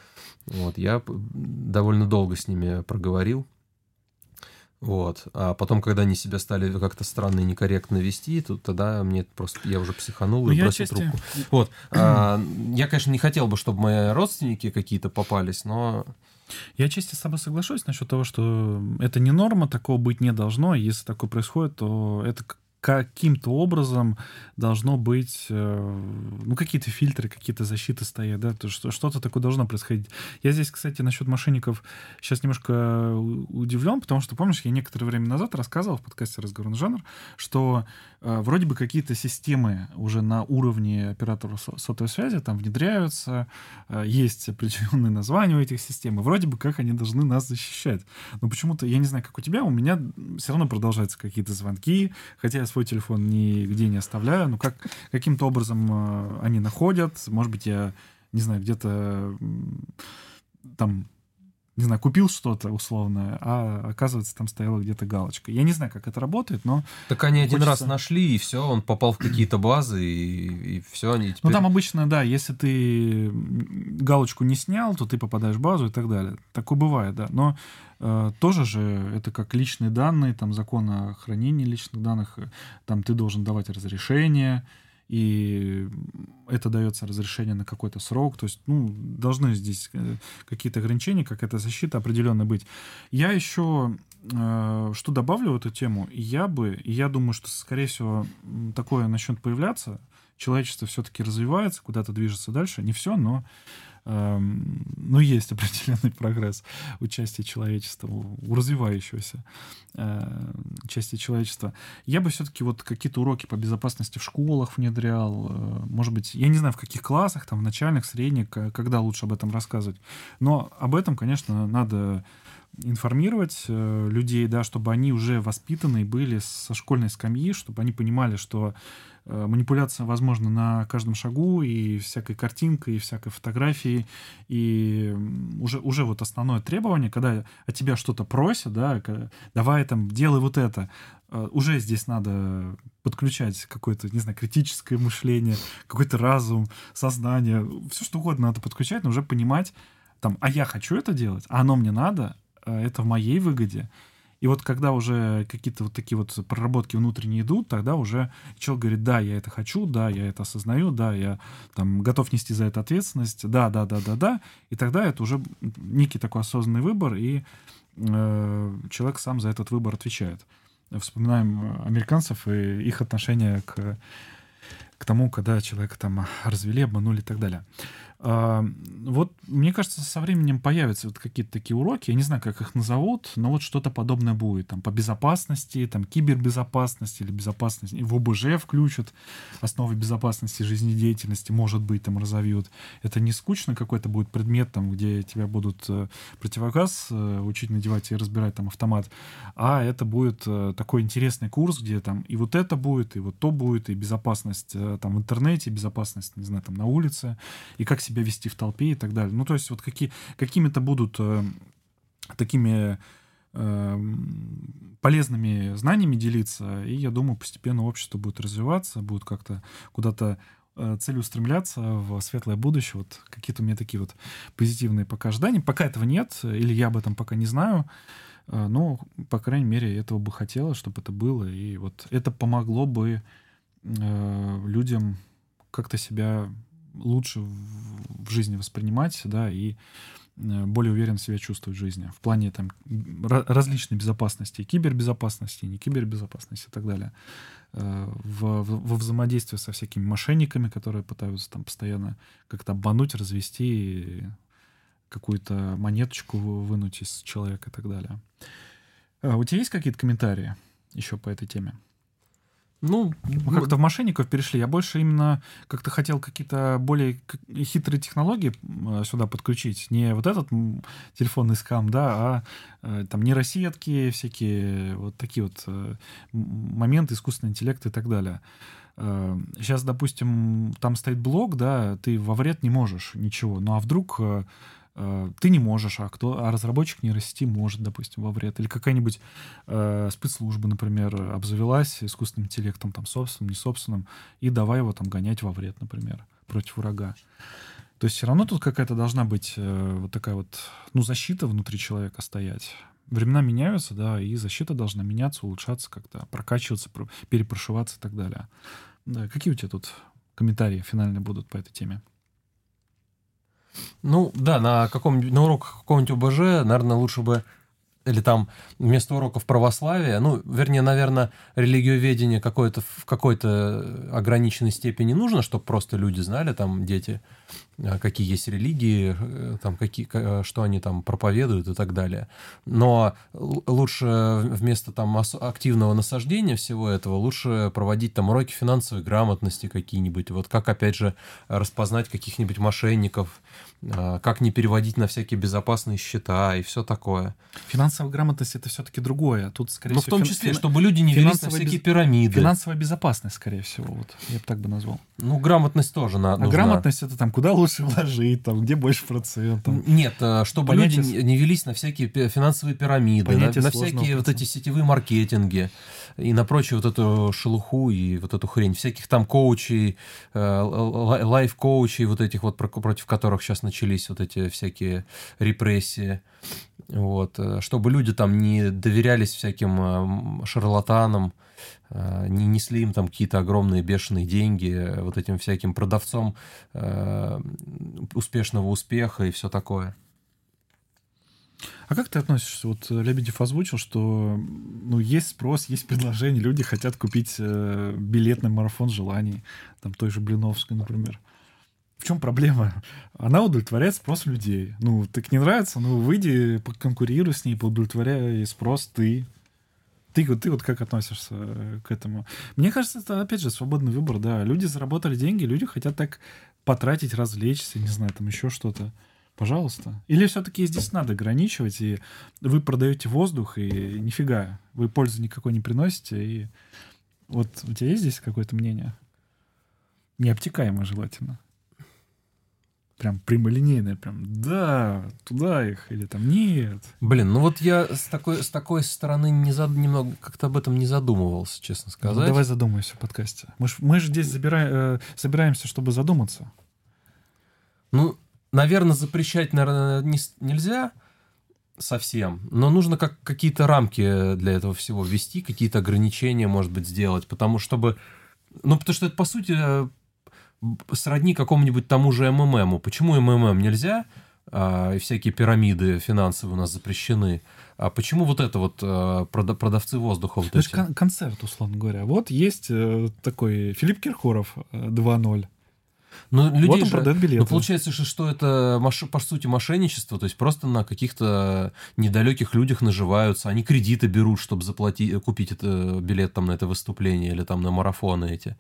вот, я довольно долго с ними проговорил. Вот. А потом, когда они себя стали как-то странно и некорректно вести, тут тогда мне просто я уже психанул и ну, бросил части... трубку. Вот. А, я, конечно, не хотел бы, чтобы мои родственники какие-то попались, но. Я честно с тобой соглашусь насчет того, что это не норма, такого быть не должно. Если такое происходит, то это каким-то образом должно быть, э, ну, какие-то фильтры, какие-то защиты стоят, да, то что, что-то такое должно происходить. Я здесь, кстати, насчет мошенников сейчас немножко удивлен, потому что, помнишь, я некоторое время назад рассказывал в подкасте «Разговор на жанр», что э, вроде бы какие-то системы уже на уровне операторов сотовой связи там внедряются, э, есть определенные названия у этих систем, и вроде бы как они должны нас защищать. Но почему-то, я не знаю, как у тебя, у меня все равно продолжаются какие-то звонки, хотя я свой телефон нигде не оставляю, ну как каким-то образом э, они находят, может быть, я, не знаю, где-то там не знаю, купил что-то условное, а оказывается, там стояла где-то галочка. Я не знаю, как это работает, но... Так они один раз нашли, и все, он попал в какие-то базы, и, и все, они теперь... Ну, там обычно, да, если ты галочку не снял, то ты попадаешь в базу и так далее. Такое бывает, да. Но э, тоже же это как личные данные, там закон о хранении личных данных, э, там ты должен давать разрешение, и это дается разрешение на какой-то срок, то есть, ну, должны здесь э, какие-то ограничения, какая-то защита определенно быть. Я еще э, что добавлю в эту тему, я бы, я думаю, что, скорее всего, такое начнет появляться, человечество все-таки развивается, куда-то движется дальше, не все, но Эм, ну, есть [LAUGHS] определенный прогресс у части человечества, у развивающегося э, части человечества. Я бы все-таки вот какие-то уроки по безопасности в школах внедрял, э, может быть, я не знаю, в каких классах, там, в начальных, средних, когда лучше об этом рассказывать. Но об этом, конечно, надо информировать э, людей, да, чтобы они уже воспитанные были со школьной скамьи, чтобы они понимали, что Э, манипуляция возможна на каждом шагу, и всякой картинкой, и всякой фотографией, и уже, уже вот основное требование, когда от тебя что-то просят, да, давай там, делай вот это, э, уже здесь надо подключать какое-то, не знаю, критическое мышление, какой-то разум, сознание, все что угодно надо подключать, но уже понимать, там, а я хочу это делать, а оно мне надо, э, это в моей выгоде, и вот когда уже какие-то вот такие вот проработки внутренние идут, тогда уже человек говорит, да, я это хочу, да, я это осознаю, да, я там готов нести за это ответственность, да, да, да, да, да. И тогда это уже некий такой осознанный выбор, и э, человек сам за этот выбор отвечает. Вспоминаем американцев и их отношение к, к тому, когда человека там развели, обманули и так далее. А, вот, мне кажется, со временем появятся вот какие-то такие уроки, я не знаю, как их назовут, но вот что-то подобное будет, там, по безопасности, там, кибербезопасности или безопасности, в ОБЖ включат основы безопасности жизнедеятельности, может быть, там, разовьют. Это не скучно какой-то будет предмет, там, где тебя будут э, противогаз э, учить надевать и разбирать там автомат, а это будет э, такой интересный курс, где там и вот это будет, и вот то будет, и безопасность там в интернете, безопасность, не знаю, там на улице, и как себя себя вести в толпе и так далее. Ну, то есть вот какие, какими-то будут э, такими э, полезными знаниями делиться, и я думаю, постепенно общество будет развиваться, будет как-то куда-то э, целеустремляться в светлое будущее. Вот какие-то у меня такие вот позитивные пока ожидания. Пока этого нет, или я об этом пока не знаю, э, но, по крайней мере, этого бы хотелось, чтобы это было, и вот это помогло бы э, людям как-то себя лучше в жизни воспринимать, да, и э, более уверенно себя чувствовать в жизни. В плане там различной безопасности, кибербезопасности, не кибербезопасности и так далее. Э, в, в, во взаимодействии со всякими мошенниками, которые пытаются там постоянно как-то обмануть, развести какую-то монеточку вынуть из человека и так далее. А у тебя есть какие-то комментарии еще по этой теме? Ну, мы как-то в мошенников перешли. Я больше именно как-то хотел какие-то более хитрые технологии э, сюда подключить. Не вот этот телефонный скам, да, а э, там нейросетки, всякие вот такие вот э, моменты, искусственный интеллект и так далее. Сейчас, допустим, там стоит блок, да, ты во вред не можешь ничего. Ну а вдруг ты не можешь, а кто, а разработчик нейросети может, допустим, во вред. Или какая-нибудь э, спецслужба, например, обзавелась искусственным интеллектом, там, собственным, не собственным, и давай его там гонять во вред, например, против врага. То есть все равно тут какая-то должна быть э, вот такая вот, ну, защита внутри человека стоять. Времена меняются, да, и защита должна меняться, улучшаться как-то, прокачиваться, перепрошиваться и так далее. Да, какие у тебя тут комментарии финальные будут по этой теме? Ну, да, на, каком, на уроках какого-нибудь ОБЖ, наверное, лучше бы или там вместо уроков православия, ну, вернее, наверное, религиоведение какое-то в какой-то ограниченной степени нужно, чтобы просто люди знали, там, дети, э, какие есть религии, э, там, какие, э, что они там проповедуют и так далее. Но лучше вместо там активного насаждения всего этого, лучше проводить там уроки финансовой грамотности какие-нибудь, вот как, опять же, распознать каких-нибудь мошенников, как не переводить на всякие безопасные счета и все такое. Финансовая грамотность это все-таки другое. Тут, скорее Но всего, в том числе, фин- чтобы люди не велись на всякие без- пирамиды. финансовая безопасность, скорее всего, вот я бы так бы назвал. Ну, грамотность тоже на, А грамотность это там куда лучше вложить, там где больше процентов. Нет, э, чтобы Понятие люди не- велись на всякие финансовые пирамиды, на, Понятие на всякие вот эти сетевые маркетинги и на прочую вот эту шелуху и вот эту хрень. Всяких там коучей, э, лайф-коучей, вот этих вот, про- против которых сейчас начались вот эти всякие репрессии. Вот, э, чтобы люди там не доверялись всяким шарлатанам, не несли им там какие-то огромные бешеные деньги э, вот этим всяким продавцом э, успешного успеха и все такое. А как ты относишься? Вот э, Лебедев озвучил, что ну, есть спрос, есть предложение, люди хотят купить э, билет на марафон желаний, там той же Блиновской, например. В чем проблема? Она удовлетворяет спрос людей. Ну, так не нравится, ну, выйди, поконкурируй с ней, поудовлетворяй спрос ты. Ты, ты вот как относишься э, к этому? Мне кажется, это, опять же, свободный выбор, да. Люди заработали деньги, люди хотят так потратить, развлечься, не знаю, там еще что-то. Пожалуйста. Или все-таки здесь надо ограничивать, и вы продаете воздух, и нифига, вы пользы никакой не приносите, и вот у тебя есть здесь какое-то мнение? Необтекаемое желательно. Прям прямолинейное, прям да, туда их, или там нет. Блин, ну вот я с такой, с такой стороны не зад... немного как-то об этом не задумывался, честно Ну, сказать. давай задумайся в подкасте. Мы ж, мы же здесь забира- э, собираемся, чтобы задуматься. Ну, наверное, запрещать, наверное, не нельзя совсем, но нужно как какие-то рамки для этого всего ввести, какие-то ограничения, может быть, сделать, потому чтобы... Ну, потому что это, по сути, э, сродни какому-нибудь тому же МММу. Почему МММ нельзя, а, и всякие пирамиды финансовые у нас запрещены, а почему вот это вот а, прода- продавцы воздуха вот же эти? кон- концерт, условно говоря. Вот есть э, такой Филипп Киркоров э, 2.0. Ну, людей вот он же- продает билеты. Ну, получается, что, что это, маш- по сути, мошенничество, то есть просто на каких-то недалеких людях наживаются, они кредиты берут, чтобы заплатить, купить это, билет там на это выступление или там на марафоны эти.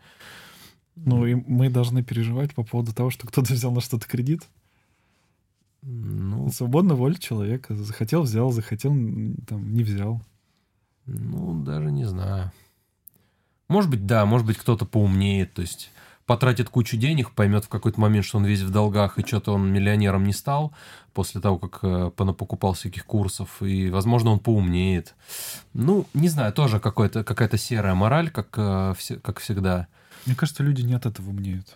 Ну, и мы должны переживать по поводу того, что кто-то взял на что-то кредит. Ну, Свободная воля человека. Захотел, взял, захотел, там, не взял. ну, даже не знаю. Может быть, да, может быть, кто-то поумнеет, то есть потратит кучу денег, поймет в какой-то момент, что он весь в долгах, и что-то он миллионером не стал после того, как э, понапокупал всяких курсов, и, возможно, он поумнеет. Ну, не знаю, тоже какая-то серая мораль, как, э, как всегда. Мне кажется, люди не от этого умнеют.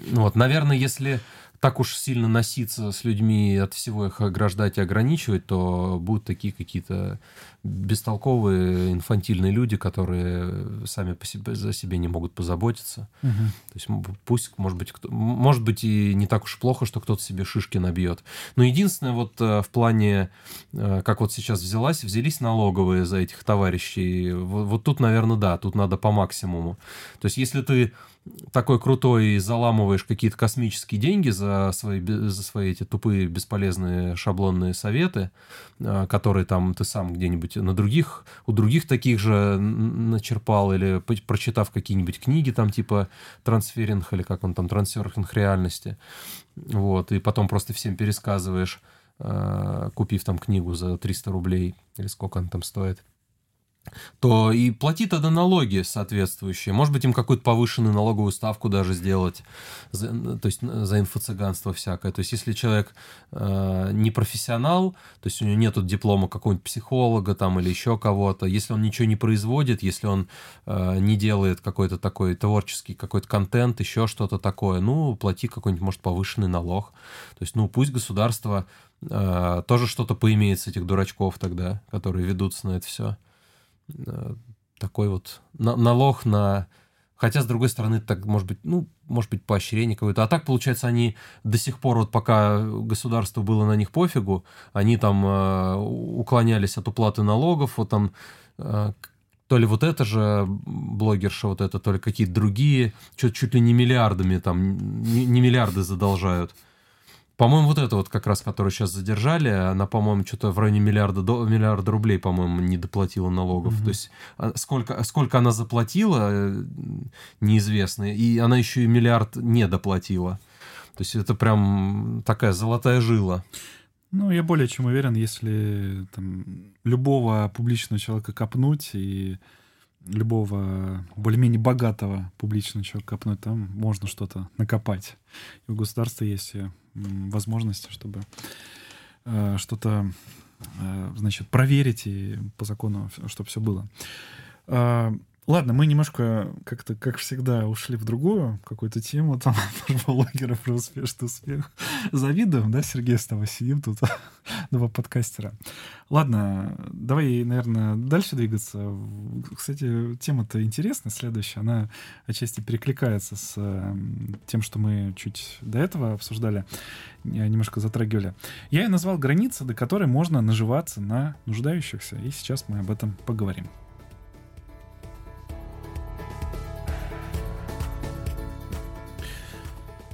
Ну вот, наверное, если так уж сильно носиться с людьми, от всего их ограждать и ограничивать, то будут такие какие-то бестолковые, инфантильные люди, которые сами по себе, за себе не могут позаботиться. То есть пусть, может быть, кто, может быть и не так уж плохо, что кто-то себе шишки набьет. Но единственное, вот э, в плане, э, как вот сейчас взялась, взялись налоговые за этих товарищей. Вот, вот тут, наверное, да, тут надо по максимуму. То есть если ты такой крутой и заламываешь какие-то космические деньги за свои, за свои эти тупые, бесполезные шаблонные советы, а, которые там ты сам где-нибудь на других, у других таких же начерпал, или прочитав какие-нибудь книги там типа трансферинг, или как он там, трансферинг реальности, вот, и потом просто всем пересказываешь, а, купив там книгу за 300 рублей, или сколько она там стоит, то и плати тогда налоги соответствующие. Может быть, им какую-то повышенную налоговую ставку даже сделать, за, то есть э, за инфо-цыганство всякое. То есть если человек э, не профессионал, то есть у него нет диплома какого-нибудь психолога там или еще кого-то, если он ничего не производит, если он э, не делает какой-то такой творческий какой-то контент, еще что-то такое, ну, плати какой-нибудь, может, повышенный налог. То есть, ну, пусть государство э, тоже что-то поимеет с этих дурачков тогда, которые ведутся на это все такой вот на- налог на... Хотя, с другой стороны, так, может быть, ну, может быть, поощрение какое-то. А так, получается, они до сих пор, вот пока государству было на них пофигу, они там э, уклонялись от уплаты налогов, вот там э, то ли вот это же блогерша, вот это, то ли какие-то другие, чуть, чуть ли не миллиардами там, не, не миллиарды задолжают. По-моему, вот это вот как раз, которую сейчас задержали, она, по-моему, что-то в районе миллиарда, до, миллиарда рублей, по-моему, не доплатила налогов. Мгм. То есть а, сколько, сколько она заплатила, э, неизвестно. И она еще и миллиард не доплатила. То есть это прям такая золотая жила. Ну, я более чем уверен, если там любого публичного человека копнуть и любого более-менее богатого публичного человека копнуть, там можно что-то накопать. И у государства есть возможности, чтобы э, что-то, э, значит, проверить и по закону, чтобы все было. Э, Ладно, мы немножко как-то, как всегда, ушли в другую какую-то тему, там, [LAUGHS] про блогеров, про успешный успех. Завидуем, да, Сергей с тобой сидим тут, [LAUGHS] два подкастера. Ладно, давай, наверное, дальше двигаться. Кстати, тема-то интересная, следующая, она отчасти перекликается с тем, что мы чуть до этого обсуждали, немножко затрагивали. Я и назвал границы, до которой можно наживаться на нуждающихся, и сейчас мы об этом поговорим.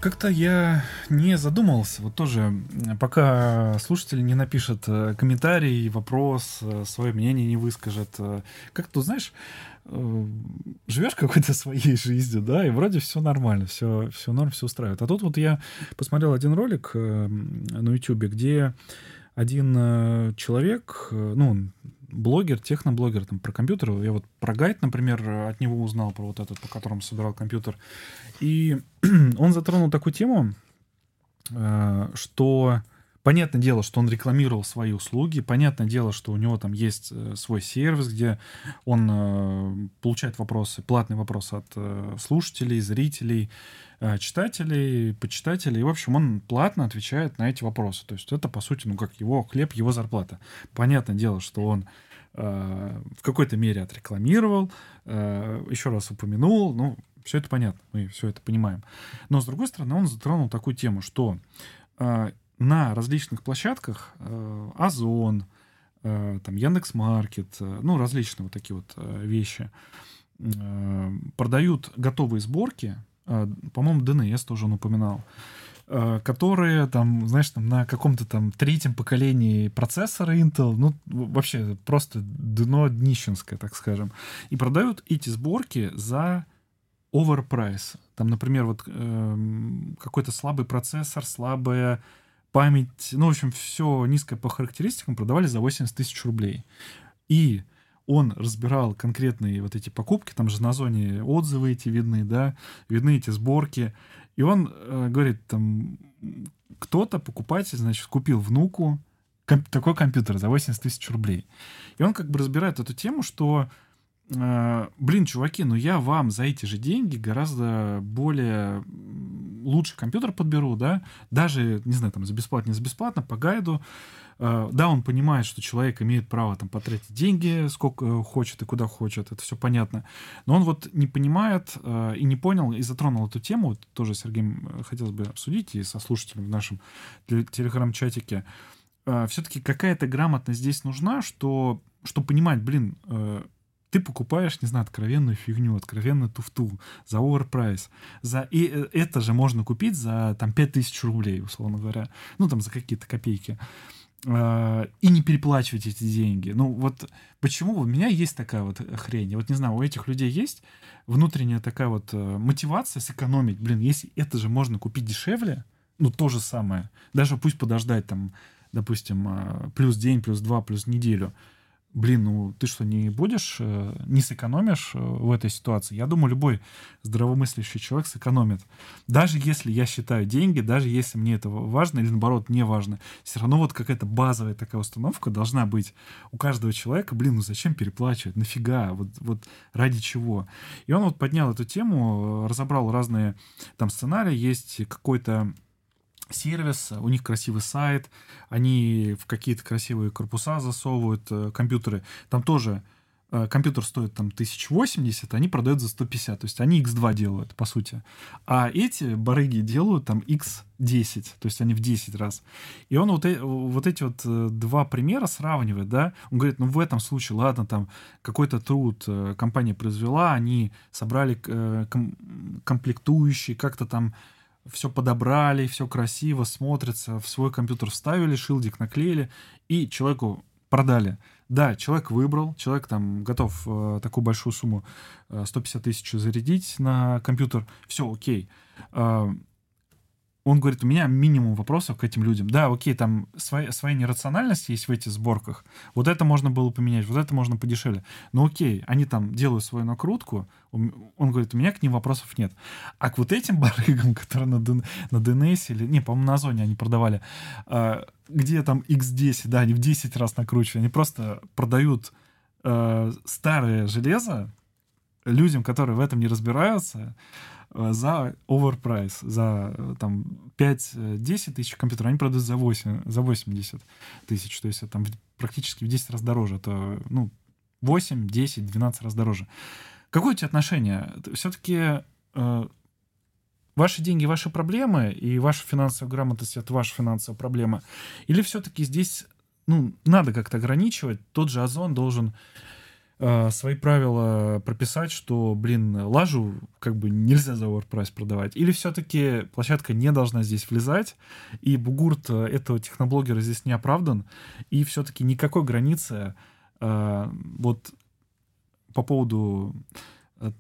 Как-то я не задумывался, вот тоже, пока слушатель не напишет э, комментарий, вопрос, э, свое мнение не выскажет. Э, как то знаешь, живешь какой-то [LAUGHS] своей жизнью, да, и вроде все нормально, все, все норм, все устраивает. А тут вот я посмотрел один ролик на YouTube, где один человек, ну, блогер, техноблогер там про компьютер. Я вот про гайд, например, от него узнал, про вот этот, по которому собирал компьютер. И [CLEARS THROAT] он затронул такую тему, э, что понятное дело, что он рекламировал свои услуги, понятное дело, что у него там есть э, свой сервис, где он э, получает вопросы, платные вопросы от слушателей, зрителей, читателей, почитателей. В общем, он платно отвечает на эти вопросы. То есть это, по сути, ну, как его хлеб, его зарплата. Понятное дело, что он в какой-то мере отрекламировал, еще раз упомянул, ну, все это понятно, мы все это понимаем. Но, с другой стороны, он затронул такую тему, что э, на различных площадках э, Озон, э, там Яндекс.Маркет, э, ну, различные вот такие вот э, вещи, э, продают готовые сборки, э, по-моему, DNS тоже он упоминал, э, которые там, знаешь, там на каком-то там третьем поколении процессора Intel, ну, вообще просто дно днищенское, так скажем, и продают эти сборки за overprice. Там, например, вот э, какой-то слабый процессор, слабая память, ну, в общем, все низкое по характеристикам продавали за 80 тысяч рублей. И он разбирал конкретные вот эти покупки, там же на зоне отзывы эти видны, да, видны эти сборки. И он э, говорит, там, кто-то, покупатель, значит, купил внуку комп- такой компьютер за 80 тысяч рублей. И он как бы разбирает эту тему, что Э, блин, чуваки, ну я вам за эти же деньги гораздо более лучший компьютер подберу, да, даже, не знаю, там, за бесплатно, не за бесплатно, по гайду, да, он понимает, что человек имеет право там потратить деньги, сколько хочет и куда хочет, это все понятно. Но он вот не понимает э, и не понял, и затронул эту тему, вот тоже, Сергей, хотелось бы обсудить и со слушателями в нашем телеграм-чатике. Все-таки какая-то грамотность здесь нужна, что, чтобы понимать, блин, ты покупаешь, не знаю, откровенную фигню, откровенную туфту за оверпрайс. За... И э, это же можно купить за там 5000 рублей, условно говоря. Ну, там за какие-то копейки. А, и не переплачивать эти деньги. Ну, вот почему у меня есть такая вот хрень? Вот не знаю, у этих людей есть внутренняя такая вот э, мотивация сэкономить. Блин, если это же можно купить дешевле, ну, то же самое. Даже пусть подождать там, допустим, а, плюс день, плюс два, плюс неделю блин, ну ты что, не будешь, э, не сэкономишь э, в этой ситуации? Я думаю, любой здравомыслящий человек сэкономит. Даже если я считаю деньги, даже если мне это важно или наоборот не важно, все равно вот какая-то базовая такая установка должна быть у каждого человека. Блин, ну зачем переплачивать? Нафига? Вот, вот ради чего? И он вот поднял эту тему, э, разобрал разные там сценарии. Есть какой-то сервис, у них красивый сайт, они в какие-то красивые корпуса засовывают э, компьютеры. Там тоже э, компьютер стоит там 1080, они продают за 150, то есть они X2 делают, по сути. А эти барыги делают там X10, то есть они в 10 раз. И он вот, э, вот эти вот два примера сравнивает, да, он говорит, ну в этом случае, ладно, там какой-то труд компания произвела, они собрали ком комплектующие, как-то там все подобрали, все красиво смотрится, в свой компьютер вставили, шилдик наклеили и человеку продали. Да, человек выбрал, человек там готов э, такую большую сумму, э, 150 тысяч зарядить на компьютер, все окей. Э, он говорит, у меня минимум вопросов к этим людям. Да, окей, там своя, своя нерациональность есть в этих сборках. Вот это можно было поменять, вот это можно подешевле. Но окей, они там делают свою накрутку. Он говорит, у меня к ним вопросов нет. А к вот этим [LAUGHS] барыгам, которые на, на DNS или... Не, по-моему, на Озоне они продавали. А, где там X10, да, они в 10 раз накручивают. Они просто продают э, старое железо людям, которые в этом не разбираются, за overprice, за э, там 5-10 тысяч компьютеров, они продают за, 8, за 80 тысяч, то есть это там практически в 10 раз дороже, это ну, 8, 10, 12 раз дороже. Какое у тебя отношение? Все-таки э, ваши деньги, ваши проблемы, и ваша финансовая грамотность — это ваша финансовая проблема? Или все-таки здесь ну, надо как-то ограничивать? Тот же Озон должен э, свои правила прописать, что, блин, лажу как бы нельзя за overprice продавать? Или все-таки площадка не должна здесь влезать, и бугурт э, этого техноблогера здесь не оправдан, и все-таки никакой границы э, вот по поводу э,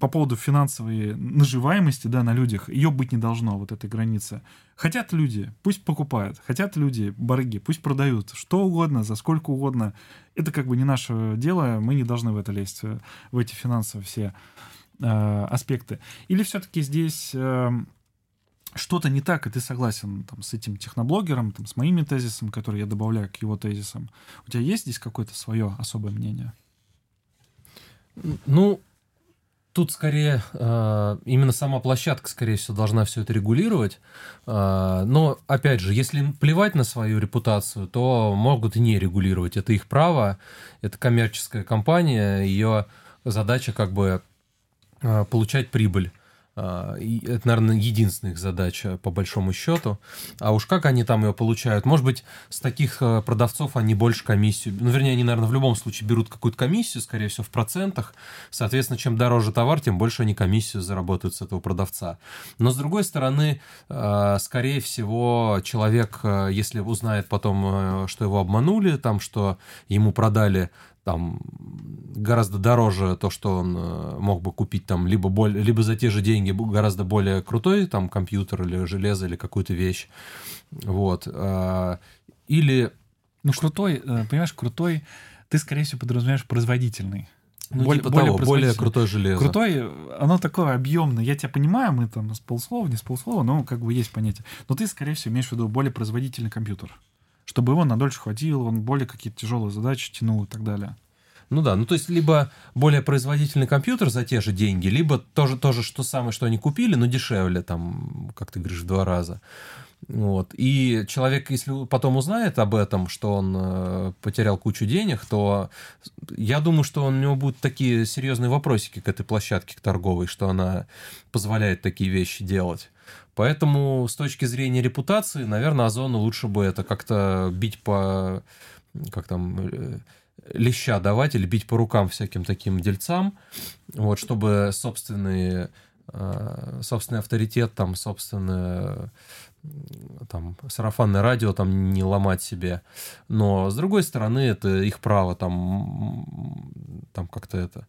по поводу финансовой наживаемости, да, на людях, ее быть не должно, вот этой границы. Хотят люди, пусть покупают. Хотят люди, барыги, пусть продают. Что угодно, за сколько угодно. Это как бы не наше дело, мы не должны в это лезть, э, в эти финансовые все э, аспекты. Или все-таки здесь э, что-то не так, и ты согласен там, с этим техноблогером, там, с моими тезисами, которые я добавляю к его тезисам. У тебя есть здесь какое-то свое особое мнение? Ну, Тут скорее э, именно сама площадка, скорее всего, должна все это регулировать. Э, но, опять же, если плевать на свою репутацию, то могут и не регулировать. Это их право, это коммерческая компания, ее задача как бы э, получать прибыль. А, это, наверное, единственная их задача, по большому счету. А уж как они там ее получают? Может быть, с таких э, продавцов они больше комиссию... Ну, вернее, они, наверное, в любом случае берут какую-то комиссию, скорее всего, в процентах. Соответственно, чем дороже товар, тем больше они комиссию заработают с этого продавца. Но, с другой стороны, э, скорее всего, человек, э, если узнает потом, что его обманули, там, что ему продали там гораздо дороже то, что он э, мог бы купить там либо, более, либо за те же деньги гораздо более крутой там компьютер или железо или какую-то вещь. Вот. А, или... Ну, крутой, э, понимаешь, крутой, ты, скорее всего, подразумеваешь производительный. Ну, более, типа более, того, более крутое железо. Крутой, оно такое объемное. Я тебя понимаю, мы там с полслова, не с полслова, но как бы есть понятие. Но ты, скорее всего, имеешь в виду более производительный компьютер чтобы его на дольше хватило, он более какие-то тяжелые задачи тянул и так далее. Ну да, ну то есть либо более производительный компьютер за те же деньги, либо тоже, тоже что самое, что они купили, но дешевле, там, как ты говоришь, в два раза. Вот. И человек, если потом узнает об этом, что он э, потерял кучу денег, то я думаю, что у него будут такие серьезные вопросики к этой площадке, к торговой, что она позволяет такие вещи делать. Поэтому с точки зрения репутации, наверное, Озону лучше бы это как-то бить по... Как там э, леща давать или бить по рукам всяким таким дельцам, вот, чтобы собственный, э, собственный авторитет, там, собственное там, сарафанное радио там не ломать себе. Но, с другой стороны, это их право там, там как-то это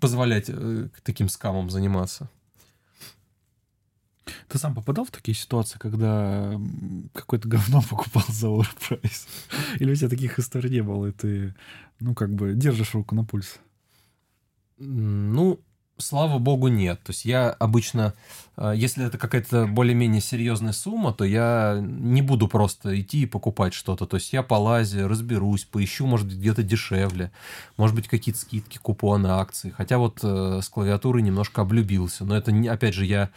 позволять э, таким скамам заниматься. Ты сам попадал в такие ситуации, когда какое-то говно [LAUGHS] покупал за overprice? Или у тебя таких историй не было, и ты, ну, как бы, держишь руку на пульс? Ну, слава богу, нет. То есть я обычно, э, если это какая-то более-менее серьезная сумма, то я не буду просто идти и покупать что-то. То есть я полазю, разберусь, поищу, может быть, где-то дешевле, может быть, какие-то скидки, купоны, акции. Хотя вот э, с клавиатурой немножко облюбился. Но это, опять же, я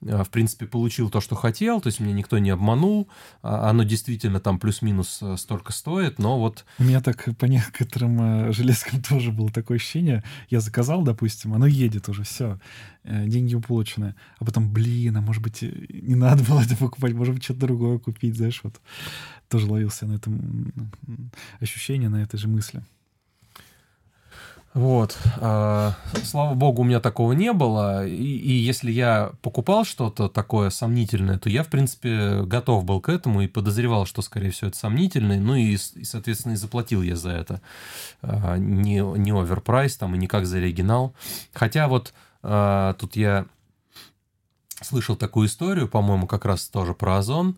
в принципе, получил то, что хотел, то есть меня никто не обманул, а, оно действительно там плюс-минус э, столько стоит, но вот... У меня так по некоторым э, железкам [LAUGHS] тоже было такое ощущение, я заказал, допустим, оно едет уже, все, деньги уплочены, а потом, блин, а может быть, не надо было это покупать, может быть, что-то другое купить, знаешь, вот тоже ловился на этом ощущении, на этой же мысли. Вот. А, слава богу, у меня такого не было. И, и если я покупал что-то такое сомнительное, то я, в принципе, готов был к этому и подозревал, что, скорее всего, это сомнительное. Ну и, и соответственно, и заплатил я за это. А, не, не оверпрайс там и не как за оригинал. Хотя вот а, тут я слышал такую историю, по-моему, как раз тоже про Озон,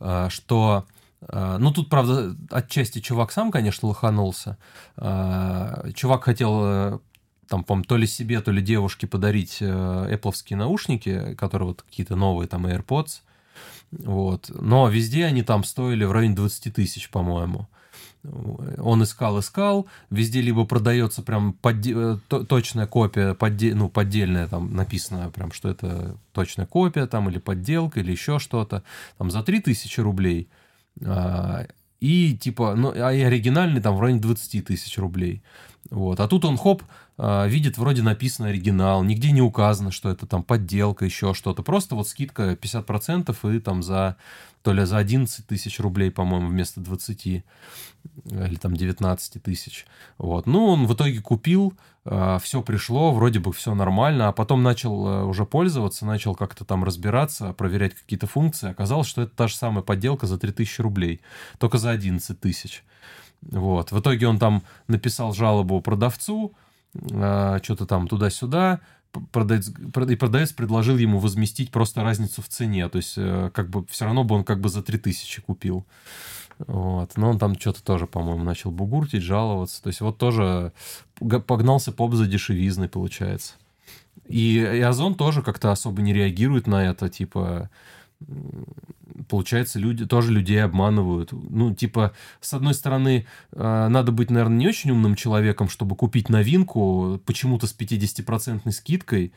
э, что э, ну, тут, правда, отчасти чувак сам, конечно, лоханулся. Э, чувак хотел там, по то ли себе, то ли девушке подарить Apple наушники, которые вот какие-то новые, там, AirPods. Вот. Но везде они там стоили в районе 20 тысяч, по-моему. Он искал, искал, везде либо продается прям подде... Э, точная копия, подде... ну, поддельная, там написано прям, что это точная копия, там, или подделка, или еще что-то, там, за 3000 рублей. А, и типа, ну, а и оригинальный там в районе 20 тысяч рублей. Вот. А тут он, хоп, а, видит, вроде написано оригинал, нигде не указано, что это там подделка, еще что-то. Просто вот скидка 50% и там за то ли за 11 тысяч рублей, по-моему, вместо 20 или там 19 тысяч. Вот. Ну, он в итоге купил, а, все пришло, вроде бы все нормально, а потом начал э, уже пользоваться, начал как-то там разбираться, проверять какие-то функции. Оказалось, что это та же самая подделка за 3000 рублей, только за 11 тысяч. Вот. В итоге он там написал жалобу продавцу, а, что-то там туда-сюда, продавец, и продавец предложил ему возместить просто разницу в цене. То есть, э, как бы, все равно бы он как бы за 3000 купил. Вот. Но он там что-то тоже, по-моему, начал бугуртить, жаловаться. То есть, вот тоже погнался поп за дешевизной, получается. И, и Озон тоже как-то особо не реагирует на это, типа, получается, люди тоже людей обманывают. Ну, типа, с одной стороны, э, надо быть, наверное, не очень умным человеком, чтобы купить новинку почему-то с 50% скидкой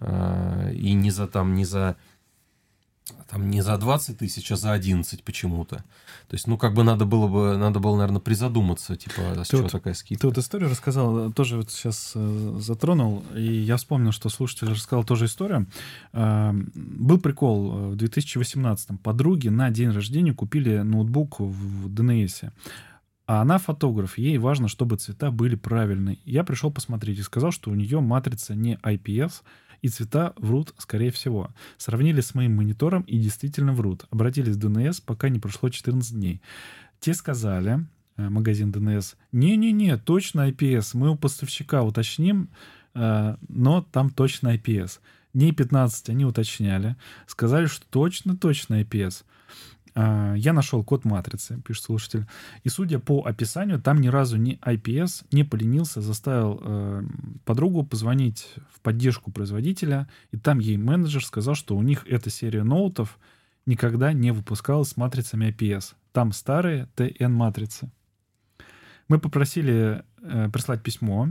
э, и не за там, не за там не за 20 тысяч, а за 11 почему-то. То есть, ну, как бы надо было бы, надо было, наверное, призадуматься, типа, а с чего вот, такая скидка. Ты вот историю рассказал, тоже вот сейчас э, затронул, и я вспомнил, что слушатель рассказал тоже историю. Э, был прикол э, в 2018-м. Подруги на день рождения купили ноутбук в ДНСе. А она фотограф, ей важно, чтобы цвета были правильные. Я пришел посмотреть и сказал, что у нее матрица не IPS, и цвета врут, скорее всего. Сравнили с моим монитором и действительно врут. Обратились в ДНС, пока не прошло 14 дней. Те сказали, э, магазин ДНС, не-не-не, точно IPS, мы у поставщика уточним, э, но там точно IPS. Дней 15 они уточняли, сказали, что точно-точно IPS. А, я нашел код матрицы, пишет слушатель. И судя по описанию, там ни разу ни IPS не поленился, заставил э, подругу позвонить в поддержку производителя, и там ей менеджер сказал, что у них эта серия ноутов никогда не выпускалась с матрицами IPS. Там старые TN-матрицы. Мы попросили э, прислать письмо,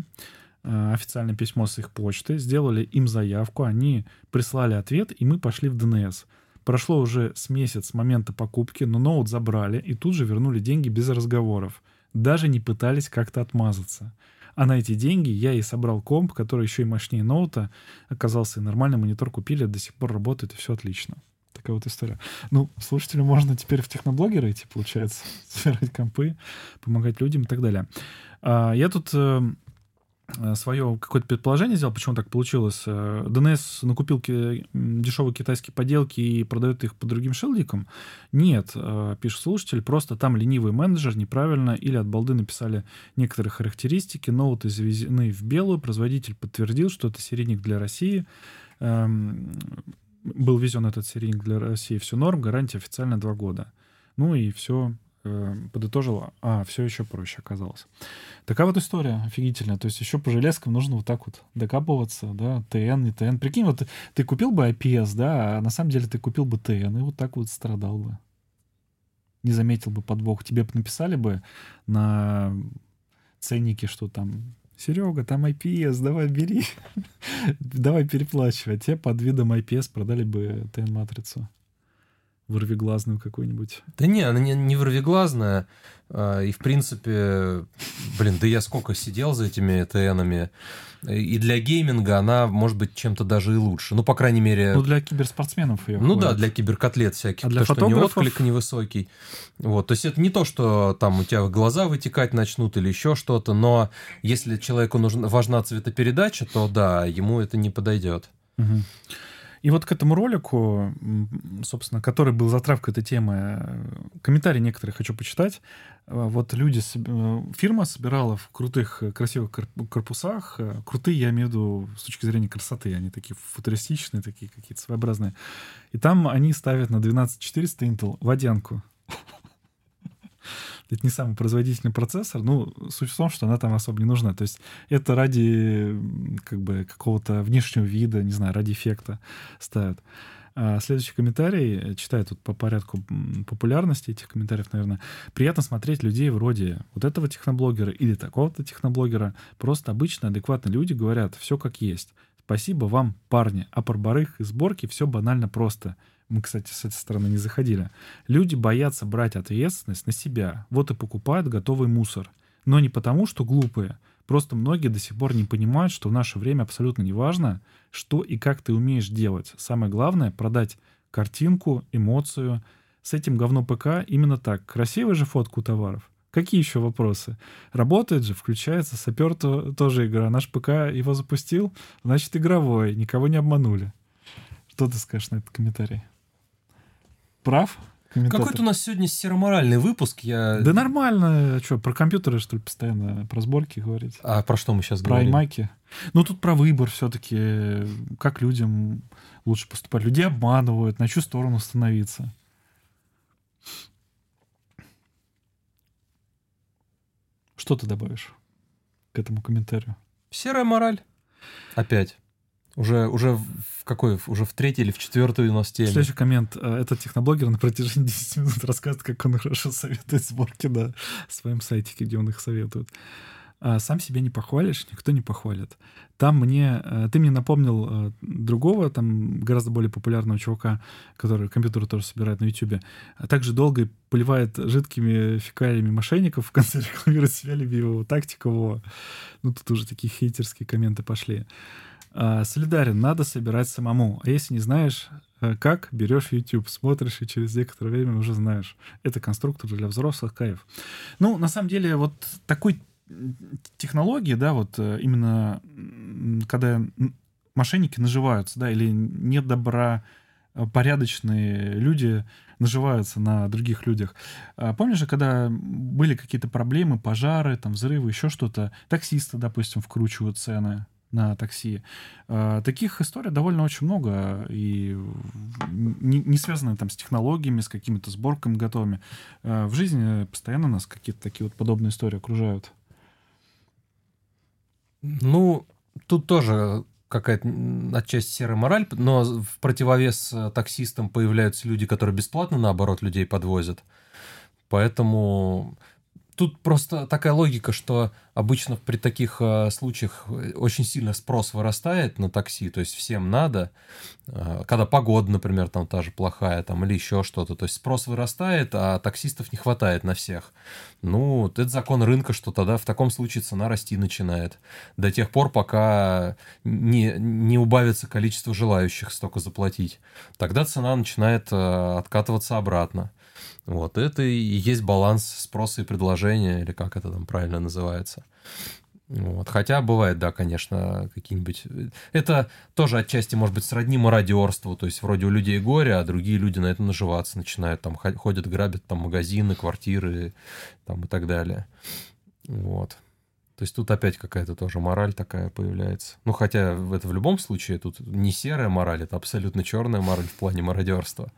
э, официальное письмо с их почты, сделали им заявку, они прислали ответ, и мы пошли в ДНС — Прошло уже с месяц с момента покупки, но ноут забрали и тут же вернули деньги без разговоров. Даже не пытались как-то отмазаться. А на эти деньги я и собрал комп, который еще и мощнее ноута оказался, и нормальный монитор купили, до сих пор работает, и все отлично. Такая вот история. Ну, слушателю можно теперь в техноблогеры идти, получается, [LAUGHS] собирать компы, помогать людям и так далее. А, я тут э, свое какое-то предположение сделал, почему так получилось. ДНС э, накупил дешевые китайские поделки и продает их по другим шилдикам. Нет, э, пишет слушатель, просто там ленивый менеджер неправильно или от балды написали некоторые характеристики, ноуты завезены в белую, производитель подтвердил, что это серийник для России. Эм, был везен этот серийник для России, все норм, гарантия официально два года. Ну и все Э, подытожила, а, все еще проще оказалось. Такая вот история офигительная. То есть еще по железкам нужно вот так вот докапываться, да, ТН, не ТН. Прикинь, вот ты, ты купил бы IPS, да, а на самом деле ты купил бы ТН, и вот так вот страдал бы. Не заметил бы подвох. Тебе бы написали бы на ценнике, что там Серега, там IPS, давай бери, [LAUGHS] давай переплачивай. А тебе под видом IPS продали бы ТН-матрицу ворвиглазную какую-нибудь. Да не, она не, не ворвиглазная. А, и, в принципе, блин, да я сколько сидел за этими ТНами. И для гейминга она может быть чем-то даже и лучше. Ну, по крайней мере... Ну, для киберспортсменов ее Ну да, для киберкотлет всяких. А для потому фотографов... что не отклик невысокий. Вот. То есть это не то, что там у тебя глаза вытекать начнут или еще что-то, но если человеку нужна, важна цветопередача, то да, ему это не подойдет. Угу. И вот к этому ролику, собственно, который был затравкой этой темы, э, комментарии некоторые хочу почитать. Э, вот люди, э, фирма собирала в крутых, красивых корпусах, крутые, я имею в виду с точки зрения красоты, они такие футуристичные, такие какие-то своеобразные. И там они ставят на 12400 Intel водянку. Это не самый производительный процессор. Ну, суть в том, что она там особо не нужна. То есть это ради как бы какого-то внешнего вида, не знаю, ради эффекта ставят. А следующий комментарий, э, читаю тут по порядку популярности этих комментариев, наверное. Приятно смотреть людей вроде вот этого техноблогера или такого-то техноблогера. Просто обычно адекватные люди говорят все как есть. Спасибо вам, парни. А про барых и сборки все банально просто. Мы, кстати, с этой стороны не заходили. Люди боятся брать ответственность на себя. Вот и покупают готовый мусор. Но не потому, что глупые. Просто многие до сих пор не понимают, что в наше время абсолютно не важно, что и как ты умеешь делать. Самое главное — продать картинку, эмоцию. С этим говно ПК именно так. Красивая же фотку товаров. Какие еще вопросы? Работает же, включается, сапер то, тоже игра. Наш ПК его запустил, значит, игровой, никого не обманули. Что ты скажешь на этот комментарий? Прав. Какой-то у нас сегодня сероморальный выпуск. Я... Да нормально. Что, про компьютеры, что ли, постоянно, про сборки говорить? А про что мы сейчас про говорим? Про iMac. Ну, тут про выбор все-таки. Как людям лучше поступать. Людей обманывают, на чью сторону становиться. Что ты добавишь к этому комментарию? Серая мораль. Опять. Уже, уже в какой? Уже в третьей или в четвертой у нас теме. Следующий коммент. Э, этот техноблогер на протяжении [LAUGHS] 10 минут рассказывает, как он хорошо советует сборки на своем сайте, где он их советует. А сам себя не похвалишь, никто не похвалит. Там мне... Э, ты мне напомнил э, другого, там гораздо более популярного чувака, который компьютеры тоже собирает на YouTube, а также долго поливает жидкими фекалиями мошенников, в конце [LAUGHS] рекламирует себя любимого тактикового. Ну, тут уже такие хейтерские комменты пошли. А, солидарен, надо собирать самому. А если не знаешь, э, как, берешь YouTube, смотришь и через некоторое время уже знаешь. Это конструктор для взрослых, кайф. Ну, на самом деле, вот такой технологии, да, вот э, именно когда мошенники наживаются, да, или нет добра, э, порядочные люди наживаются на других людях. А помнишь же, когда были какие-то проблемы, пожары, там, взрывы, еще что-то, таксисты, допустим, вкручивают цены, на такси. А, таких историй довольно очень много, и не, не связаны там с технологиями, с какими-то сборками готовыми. А, в жизни постоянно нас какие-то такие вот подобные истории окружают. Ну, тут тоже какая-то отчасти серая мораль, но в противовес э, таксистам появляются люди, которые бесплатно, наоборот, людей подвозят. Поэтому тут просто такая логика, что обычно при таких э, случаях э, очень сильно спрос вырастает на такси, то есть всем надо, э, когда погода, например, там та же плохая, там или еще что-то, то есть спрос вырастает, а таксистов не хватает на всех. Ну, это закон рынка, что тогда в таком случае цена расти начинает до тех пор, пока не, не убавится количество желающих столько заплатить. Тогда цена начинает э, откатываться обратно. Вот, это и есть баланс спроса и предложения, или как это там правильно называется. Вот. Хотя бывает, да, конечно, какие-нибудь... Это тоже отчасти, может быть, сродни мародерству. То есть вроде у людей горе, а другие люди на этом наживаться начинают. Там ходят, грабят там магазины, квартиры там, и так далее. Вот. То есть тут опять какая-то тоже мораль такая появляется. Ну, хотя это в любом случае тут не серая мораль, это абсолютно черная мораль в плане мародерства.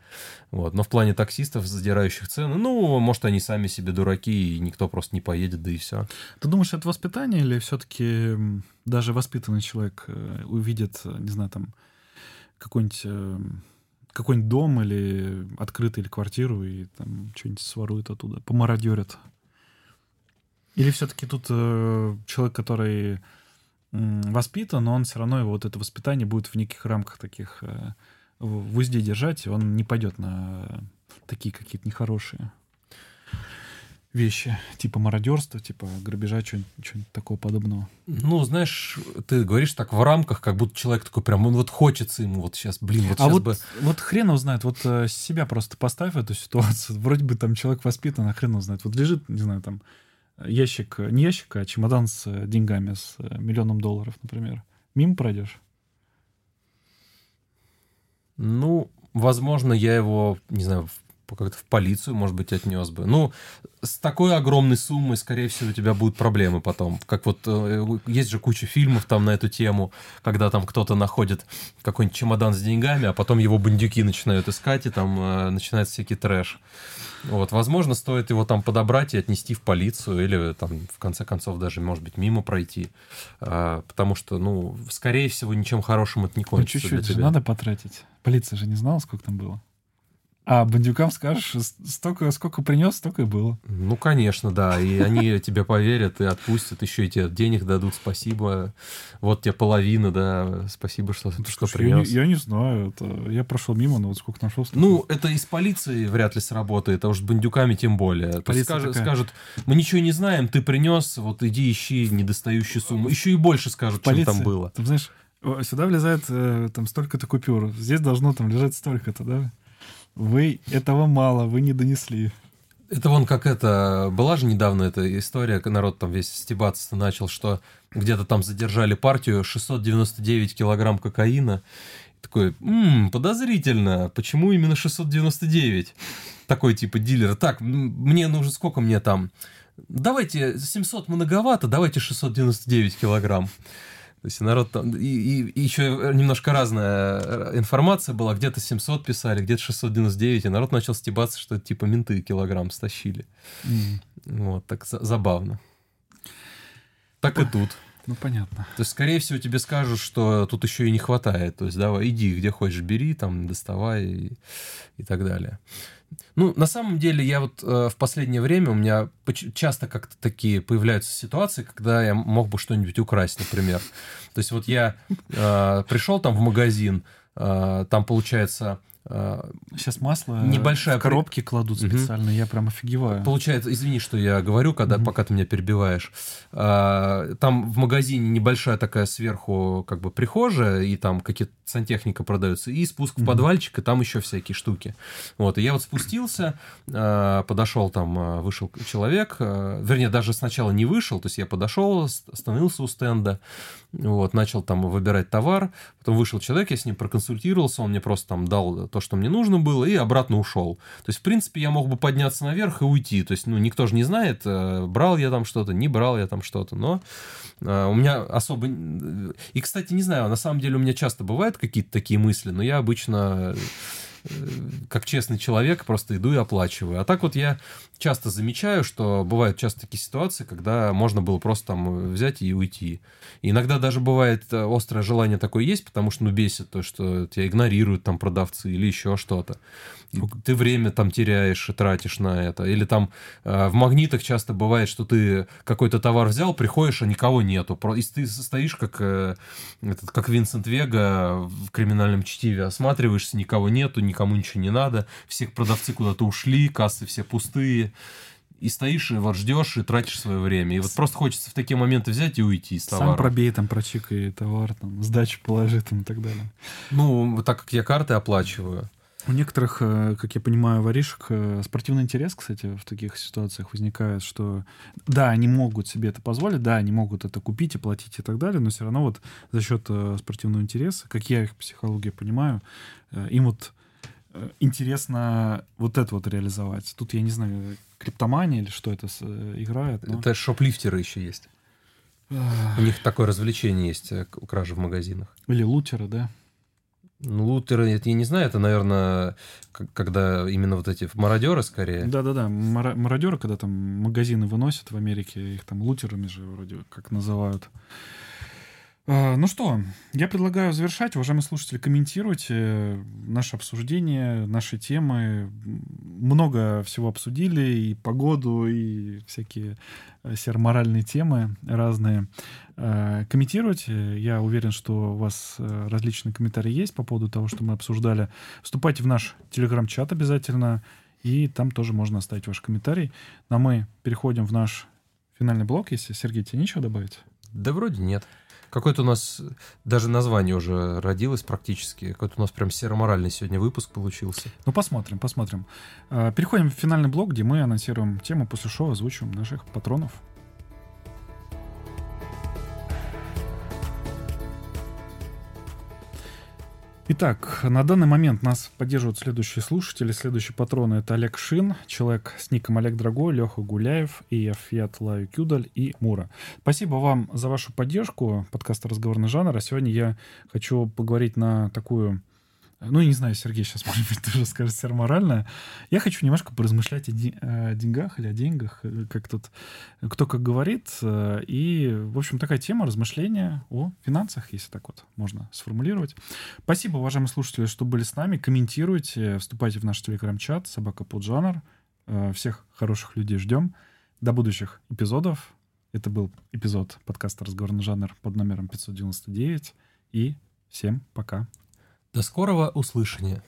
Вот. Но в плане таксистов, задирающих цены, ну, может, они сами себе дураки, и никто просто не поедет, да и все. Ты думаешь, это воспитание или все-таки даже воспитанный человек э, увидит, не знаю, там, какой-нибудь э, какой-нибудь дом или открытый, или квартиру, и там что-нибудь сворует оттуда, помародерят или все-таки тут э, человек, который э, воспитан, но он все равно его вот это воспитание будет в неких рамках таких э, в узде держать, и он не пойдет на такие какие-то нехорошие вещи, типа мародерства, типа грабежа, что-нибудь такого подобного. Ну, знаешь, ты говоришь так в рамках, как будто человек такой прям, он вот хочется ему вот сейчас, блин, вот а сейчас вот, бы... вот хрен его знает, вот э, себя просто поставь в эту ситуацию, [LAUGHS] вроде бы там человек воспитан, а хрен его знает, вот лежит, не знаю, там ящик, не ящик, а чемодан с э, деньгами, с э, миллионом долларов, например, мимо пройдешь? Ну, возможно, я его, не знаю, как-то в полицию, может быть, отнес бы. Ну, с такой огромной суммой, скорее всего, у тебя будут проблемы потом. Как вот э, есть же куча фильмов там на эту тему, когда там кто-то находит какой-нибудь чемодан с деньгами, а потом его бандюки начинают искать, и там э, начинается всякий трэш. Вот, возможно, стоит его там подобрать и отнести в полицию, или там, в конце концов, даже, может быть, мимо пройти. А, потому что, ну, скорее всего, ничем хорошим это не ну, кончится. Ну, чуть-чуть же надо потратить. Полиция же не знала, сколько там было. А бандюкам скажешь, столько, сколько принес, столько и было. Ну, конечно, да. И они тебе поверят и отпустят, еще и тебе денег дадут, спасибо. Вот тебе половина, да, спасибо, что, ну, что принес. Я, я не знаю, это, я прошел мимо, но вот сколько нашел. Столько. Ну, это из полиции вряд ли сработает, а уж с бандюками тем более. Полиция скажут, скажут, мы ничего не знаем, ты принес, вот иди ищи недостающую сумму. Еще и больше скажут, Полиция, чем там было. Ты знаешь, сюда влезает э, там столько-то купюр, здесь должно там лежать столько-то, да? Вы этого мало, вы не донесли. Это вон как это... Была же недавно эта история, народ там весь стебаться начал, что где-то там задержали партию 699 килограмм кокаина. Такой, м-м, подозрительно, почему именно 699? Такой типа дилер. Так, мне нужно, сколько мне там? Давайте, 700 многовато, давайте 699 килограмм. То есть народ там... И, и, и еще немножко разная э, информация была. Где-то 700 писали, где-то 699, и народ начал стебаться, что типа менты килограмм стащили. Mm. Вот, так забавно. Так и тут. Ну, понятно. То есть, скорее всего, тебе скажут, что тут еще и не хватает. То есть, давай, иди, где хочешь, бери, там, доставай и, и так далее. Ну, на самом деле, я вот э, в последнее время у меня часто как-то такие появляются ситуации, когда я мог бы что-нибудь украсть, например. То есть вот я э, пришел там в магазин, э, там получается Сейчас масло небольшая в коробки кладут специально, угу. я прям офигеваю. Получается, извини, что я говорю, когда угу. пока ты меня перебиваешь. А, там в магазине небольшая такая сверху как бы прихожая, и там какие-то сантехника продается, и спуск в подвальчик, и там еще всякие штуки. Вот, и я вот спустился, а, подошел там, а, вышел человек, вернее, даже сначала не вышел, то есть я подошел, остановился у стенда, вот, начал там выбирать товар, потом вышел человек, я с ним проконсультировался, он мне просто там дал то, что мне нужно было, и обратно ушел. То есть, в принципе, я мог бы подняться наверх и уйти. То есть, ну, никто же не знает, э, брал я там что-то, не брал я там что-то, но э, у меня особо... И, кстати, не знаю, на самом деле у меня часто бывают какие-то такие мысли, но я обычно э, как честный человек, просто иду и оплачиваю. А так вот я часто замечаю, что бывают часто такие ситуации, когда можно было просто там взять и уйти. И иногда даже бывает э, острое желание такое есть, потому что ну бесит то, что тебя игнорируют там продавцы или еще что-то. Ты время там теряешь и тратишь на это. Или там э, в магнитах часто бывает, что ты какой-то товар взял, приходишь, а никого нету. И ты стоишь как, э, этот, как Винсент Вега в криминальном чтиве, осматриваешься, никого нету, никому ничего не надо, всех продавцы куда-то ушли, кассы все пустые и стоишь, и вот ждешь, и тратишь свое время. И вот просто хочется в такие моменты взять и уйти с товаром. Сам пробей там, прочикай товар, там, сдачу положи там и так далее. Ну, так как я карты оплачиваю. У некоторых, э, как я понимаю, воришек э, спортивный интерес, кстати, в таких ситуациях возникает, что да, они могут себе это позволить, да, они могут это купить и платить и так далее, но все равно вот за счет э, спортивного интереса, как я их психологию понимаю, им вот интересно вот это вот реализовать. Тут, я не знаю, криптомания или что это играет. Но... Это шоплифтеры еще есть. У них такое развлечение есть, у кражи в магазинах. Или лутеры, да? Ну, лутеры, это я не знаю, это, наверное, когда именно вот эти мародеры скорее. Да-да-да, мародеры, когда там магазины выносят в Америке, их там лутерами же вроде как называют. А, ну что, я предлагаю завершать. Уважаемые слушатели, комментируйте наше обсуждение, наши темы. Много всего обсудили, и погоду, и всякие э, сероморальные темы разные. А, комментируйте. Я уверен, что у вас э, различные комментарии есть по поводу того, что мы обсуждали. Вступайте в наш телеграм-чат обязательно, и там тоже можно оставить ваш комментарий. Ну, а мы переходим в наш финальный блок, если, Сергей, тебе нечего добавить? Да вроде нет. Какое-то у нас даже название уже родилось практически. Какой-то у нас прям сероморальный сегодня выпуск получился. Ну, посмотрим, посмотрим. А, переходим в финальный блок, где мы анонсируем тему после шоу, озвучиваем наших патронов. Итак, на данный момент нас поддерживают следующие слушатели, следующие патроны. Это Олег Шин, человек с ником Олег Дорогой, Леха Гуляев, и Афьят Лаю Кюдаль и Мура. Спасибо вам за вашу поддержку подкаста «Разговорный жанр». А сегодня я хочу поговорить на такую ну, не знаю, Сергей сейчас, [LAUGHS] может быть, тоже скажет серморально. Я хочу немножко поразмышлять о, де- о деньгах или о деньгах, э, как тут кто как говорит. Э, и, в общем, такая тема размышления о финансах, если так вот можно сформулировать. Спасибо, уважаемые слушатели, что были с нами. Комментируйте, вступайте в наш телеграм-чат «Собака под жанр». Э, всех хороших людей ждем. До будущих эпизодов. Это был эпизод подкаста «Разговорный жанр» под номером 599. И всем пока. До скорого услышания.